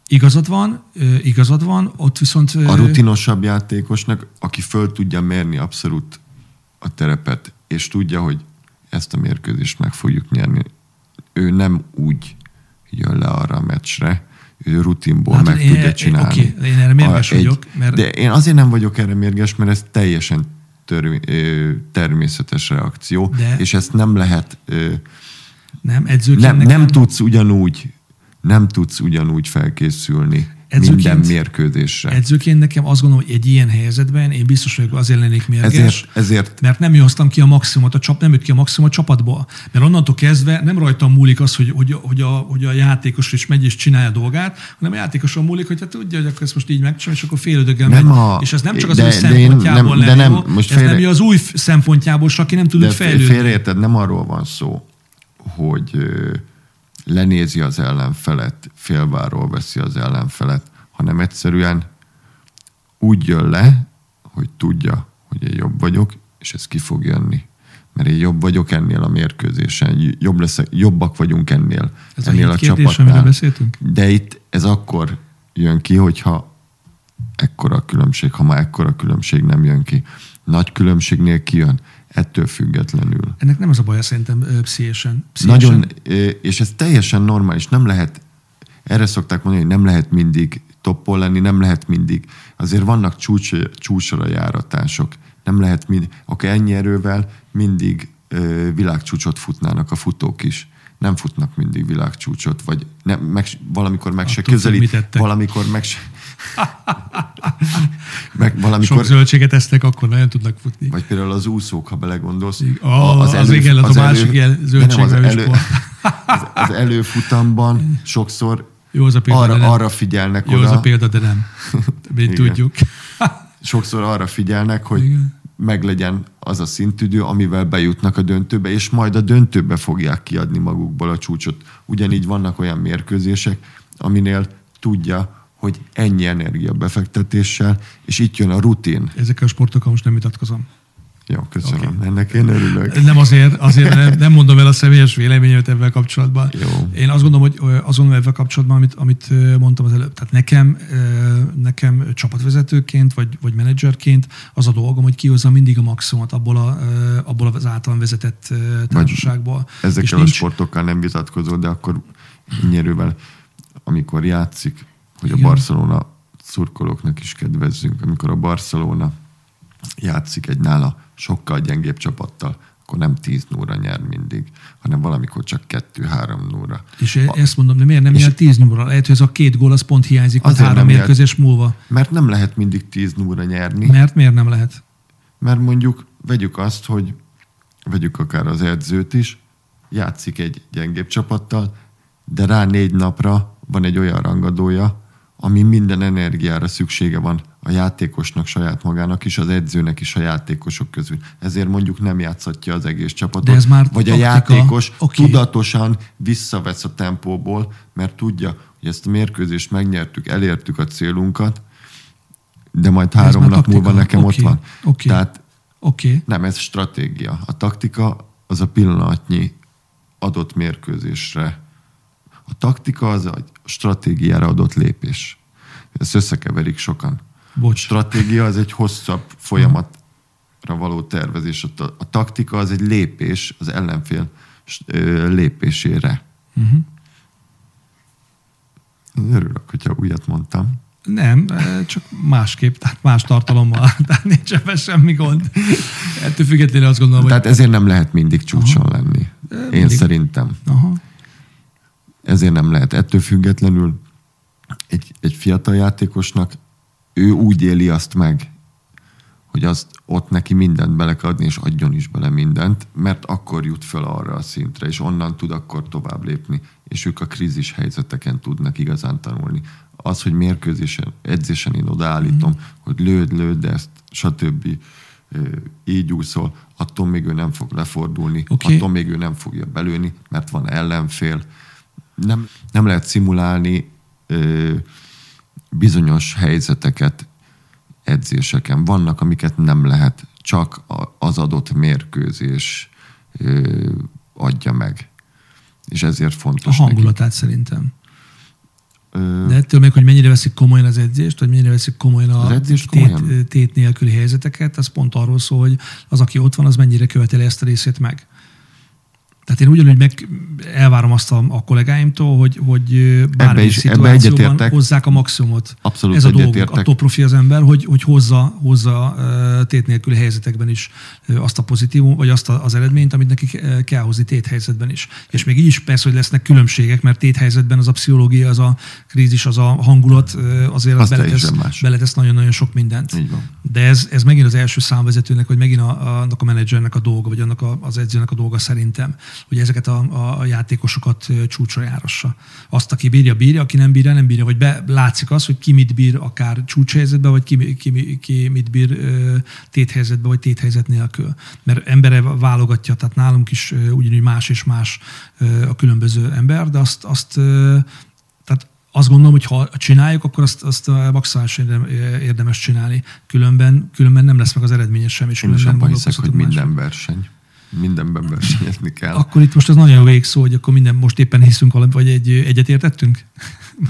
Igazad van, igazad van, ott viszont... A rutinosabb játékosnak, aki föl tudja mérni abszolút a terepet, és tudja, hogy ezt a mérkőzést meg fogjuk nyerni, ő nem úgy jön le arra a meccsre, rutinból hát meg én, tudja csinálni. Oké, okay, én erre mérges a, vagyok. Mert... De én azért nem vagyok erre mérges, mert ez teljesen tör, természetes reakció, de... és ezt nem lehet... Nem, nem, nem tudsz ugyanúgy nem tudsz ugyanúgy felkészülni edzőként, minden mérkőzésre. Edzőként nekem azt gondolom, hogy egy ilyen helyzetben én biztos vagyok azért lennék mérges, ezért, ezért. mert nem hoztam ki a maximumot, a csap, nem jött ki a maximum a csapatból. Mert onnantól kezdve nem rajtam múlik az, hogy, hogy, hogy, a, hogy a játékos is megy és csinálja a dolgát, hanem a játékoson múlik, hogy hát tudja, hogy akkor ezt most így megcsinálja, és akkor félődöggel megy. A, és ez nem csak az de, ő szempontjából nem, nem, jó, most félre, ez nem az új szempontjából, aki nem tud fejlődni. Félreérted, nem arról van szó, hogy lenézi az ellenfelet, félváról veszi az ellenfelet, hanem egyszerűen úgy jön le, hogy tudja, hogy én jobb vagyok, és ez ki fog jönni. Mert én jobb vagyok ennél a mérkőzésen, jobb leszek, jobbak vagyunk ennél, ez ennél a, a csapatnál. Beszéltünk? De itt ez akkor jön ki, hogyha ekkora különbség, ha ma ekkora különbség nem jön ki. Nagy különbségnél kijön ettől függetlenül. Ennek nem az a baja szerintem pszichésen. Nagyon, és ez teljesen normális. Nem lehet, erre szokták mondani, hogy nem lehet mindig toppol lenni, nem lehet mindig. Azért vannak csúcs, csúcsra járatások. Nem lehet mindig, akár ennyi erővel mindig ö, világcsúcsot futnának a futók is. Nem futnak mindig világcsúcsot, vagy nem, meg, valamikor meg se közelít, valamikor meg se, meg valamikor... Sok zöldséget esznek, akkor nagyon tudnak futni. Vagy például az úszók, ha belegondolsz. Oh, az, elő, az igen, az, az a másik elő, zöldség az, elő, az, az előfutamban sokszor jó az a példa, arra, arra figyelnek Jó oda. az a példa, de nem. Mi tudjuk. sokszor arra figyelnek, hogy igen. meglegyen az a szintüdő, amivel bejutnak a döntőbe, és majd a döntőbe fogják kiadni magukból a csúcsot. Ugyanígy vannak olyan mérkőzések, aminél tudja, hogy ennyi energia befektetéssel, és itt jön a rutin. Ezekkel a sportokkal most nem vitatkozom. Jó, köszönöm. Okay. Ennek én örülök. Nem azért, azért nem, nem mondom el a személyes véleményemet ebben kapcsolatban. Jó. Én azt gondolom, hogy gondolom ebben kapcsolatban, amit, amit mondtam az előbb. Tehát nekem, nekem csapatvezetőként, vagy, vagy menedzserként az a dolgom, hogy kihozza mindig a maximumot abból, a, abból az általán vezetett társaságból. Ezekkel És a nincs... sportokkal nem vitatkozol, de akkor nyerővel, amikor játszik, hogy Igen. a Barcelona szurkolóknak is kedvezzünk, amikor a Barcelona játszik egy nála sokkal gyengébb csapattal, akkor nem 10 nóra nyer mindig, hanem valamikor csak 2-3 nóra. És a, ezt mondom, de miért nem nyer 10 nóra? Lehet, hogy ez a két gól az pont hiányzik a három mérkőzés múlva. Mert nem lehet mindig 10 nóra nyerni. Mert miért nem lehet? Mert mondjuk vegyük azt, hogy vegyük akár az edzőt is, játszik egy gyengébb csapattal, de rá négy napra van egy olyan rangadója, ami minden energiára szüksége van a játékosnak saját magának is, az edzőnek is a játékosok közül. Ezért mondjuk nem játszhatja az egész csapatot. De ez már vagy taktika. a játékos Oké. tudatosan visszavesz a tempóból, mert tudja, hogy ezt a mérkőzést megnyertük, elértük a célunkat, de majd három nap taktika. múlva nekem Oké, ott van. oké. Tehát. Okay. nem, ez stratégia. A taktika az a pillanatnyi adott mérkőzésre. A taktika az a stratégiára adott lépés. Ezt összekeverik sokan. Bocs. Stratégia az egy hosszabb folyamatra való tervezés. A, a taktika az egy lépés az ellenfél lépésére. Uh-huh. Örülök, hogyha újat mondtam. Nem, csak másképp, tehát más tartalommal, tehát nincs ebben semmi gond. Ettől függetlenül azt gondolom, Tehát hogy... ezért nem lehet mindig csúcson lenni. Én mindig. szerintem. Aha. Ezért nem lehet. Ettől függetlenül egy, egy fiatal játékosnak ő úgy éli azt meg, hogy azt ott neki mindent bele kell adni, és adjon is bele mindent, mert akkor jut fel arra a szintre, és onnan tud akkor tovább lépni, és ők a krízis helyzeteken tudnak igazán tanulni. Az, hogy mérkőzésen, edzésen én odaállítom, mm. hogy lőd, lőd, ezt, stb. így úszol, attól még ő nem fog lefordulni, Oké. attól még ő nem fogja belőni, mert van ellenfél. Nem, nem lehet szimulálni ö, bizonyos helyzeteket edzéseken. Vannak, amiket nem lehet, csak a- az adott mérkőzés ö, adja meg. És ezért A fontos neki. hangulatát szerintem. Ö, De ettől meg, hogy mennyire veszik komolyan az edzést, vagy mennyire veszik komolyan a tét, komolyan? tét nélküli helyzeteket, az pont arról szól, hogy az, aki ott van, az mennyire követeli ezt a részét meg. Tehát én ugyanúgy meg elvárom azt a, a kollégáimtól, hogy, hogy bármilyen is- szituációban hozzák a maximumot. Abszolút Ez a dolguk, attól profi az ember, hogy, hogy hozza, hozza tét nélküli helyzetekben is azt a pozitívum, vagy azt az eredményt, amit neki ke- kell hozni téthelyzetben is. És még így is persze, hogy lesznek különbségek, mert téthelyzetben az a pszichológia, az a krízis, az a hangulat, azért az beletesz, beletesz nagyon-nagyon sok mindent. De ez, ez megint az első számvezetőnek, vagy megint a, a, annak a menedzsernek a dolga, vagy annak a, az edzőnek a dolga szerintem, hogy ezeket a, a, játékosokat csúcsra járassa. Azt, aki bírja, bírja, aki nem bírja, nem bírja, vagy be, látszik az, hogy ki mit bír akár csúcshelyzetben, vagy ki, ki, ki mit bír ö, téthelyzetben, vagy téthelyzet nélkül. Mert embere válogatja, tehát nálunk is ugyanúgy más és más a különböző ember, de azt, azt tehát azt gondolom, hogy ha csináljuk, akkor azt, azt a maximálisan érdem- érdemes csinálni. Különben, különben nem lesz meg az eredményes sem. És Én is abban hiszek, hogy minden verseny. Mindenben versenyezni kell. Akkor itt most ez nagyon jó végszó, hogy akkor minden most éppen hiszünk valami, vagy egy egyetértettünk?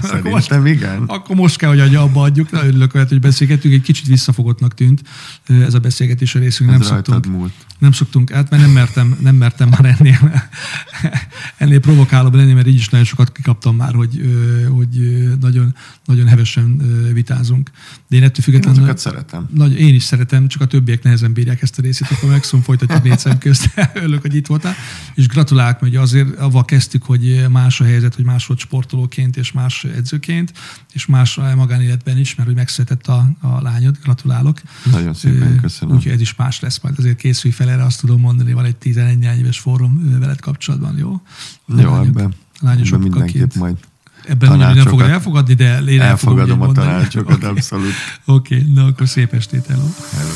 Szerintem igen. akkor most kell, hogy adja, abba adjuk. Nagyon örülök, hogy beszélgettünk. Egy kicsit visszafogottnak tűnt ez a beszélgetés a részünk. Ez Nem szoktunk, múlt. nem szoktunk át, mert nem mertem, nem mertem már ennél, ennél provokálóbb lenni, mert így is nagyon sokat kikaptam már, hogy, hogy nagyon, nagyon hevesen vitázunk. De én ettől Én függetlenül... azokat szeretem. Nagy, én is szeretem, csak a többiek nehezen bírják ezt a részét, akkor megszom folytatjuk négy szem közt. Örülök, hogy itt voltál. És gratulálok, hogy azért avval kezdtük, hogy más a helyzet, hogy más volt sportolóként és más edzőként, és más magánéletben is, mert hogy megszületett a, a lányod. Gratulálok. Nagyon szépen köszönöm. Úgyhogy ez is más lesz majd. Azért készülj fel erre, azt tudom mondani, van egy 11 éves fórum veled kapcsolatban, jó? Jó, Lányok- ebben, lányos ebben mindenképp majd Ebben ugyan nem fogod tanácsokat- elfogadni, de én elfogadom a tanácsokat, Oké, abszolút. okay, na akkor szép estét, hello. Hello.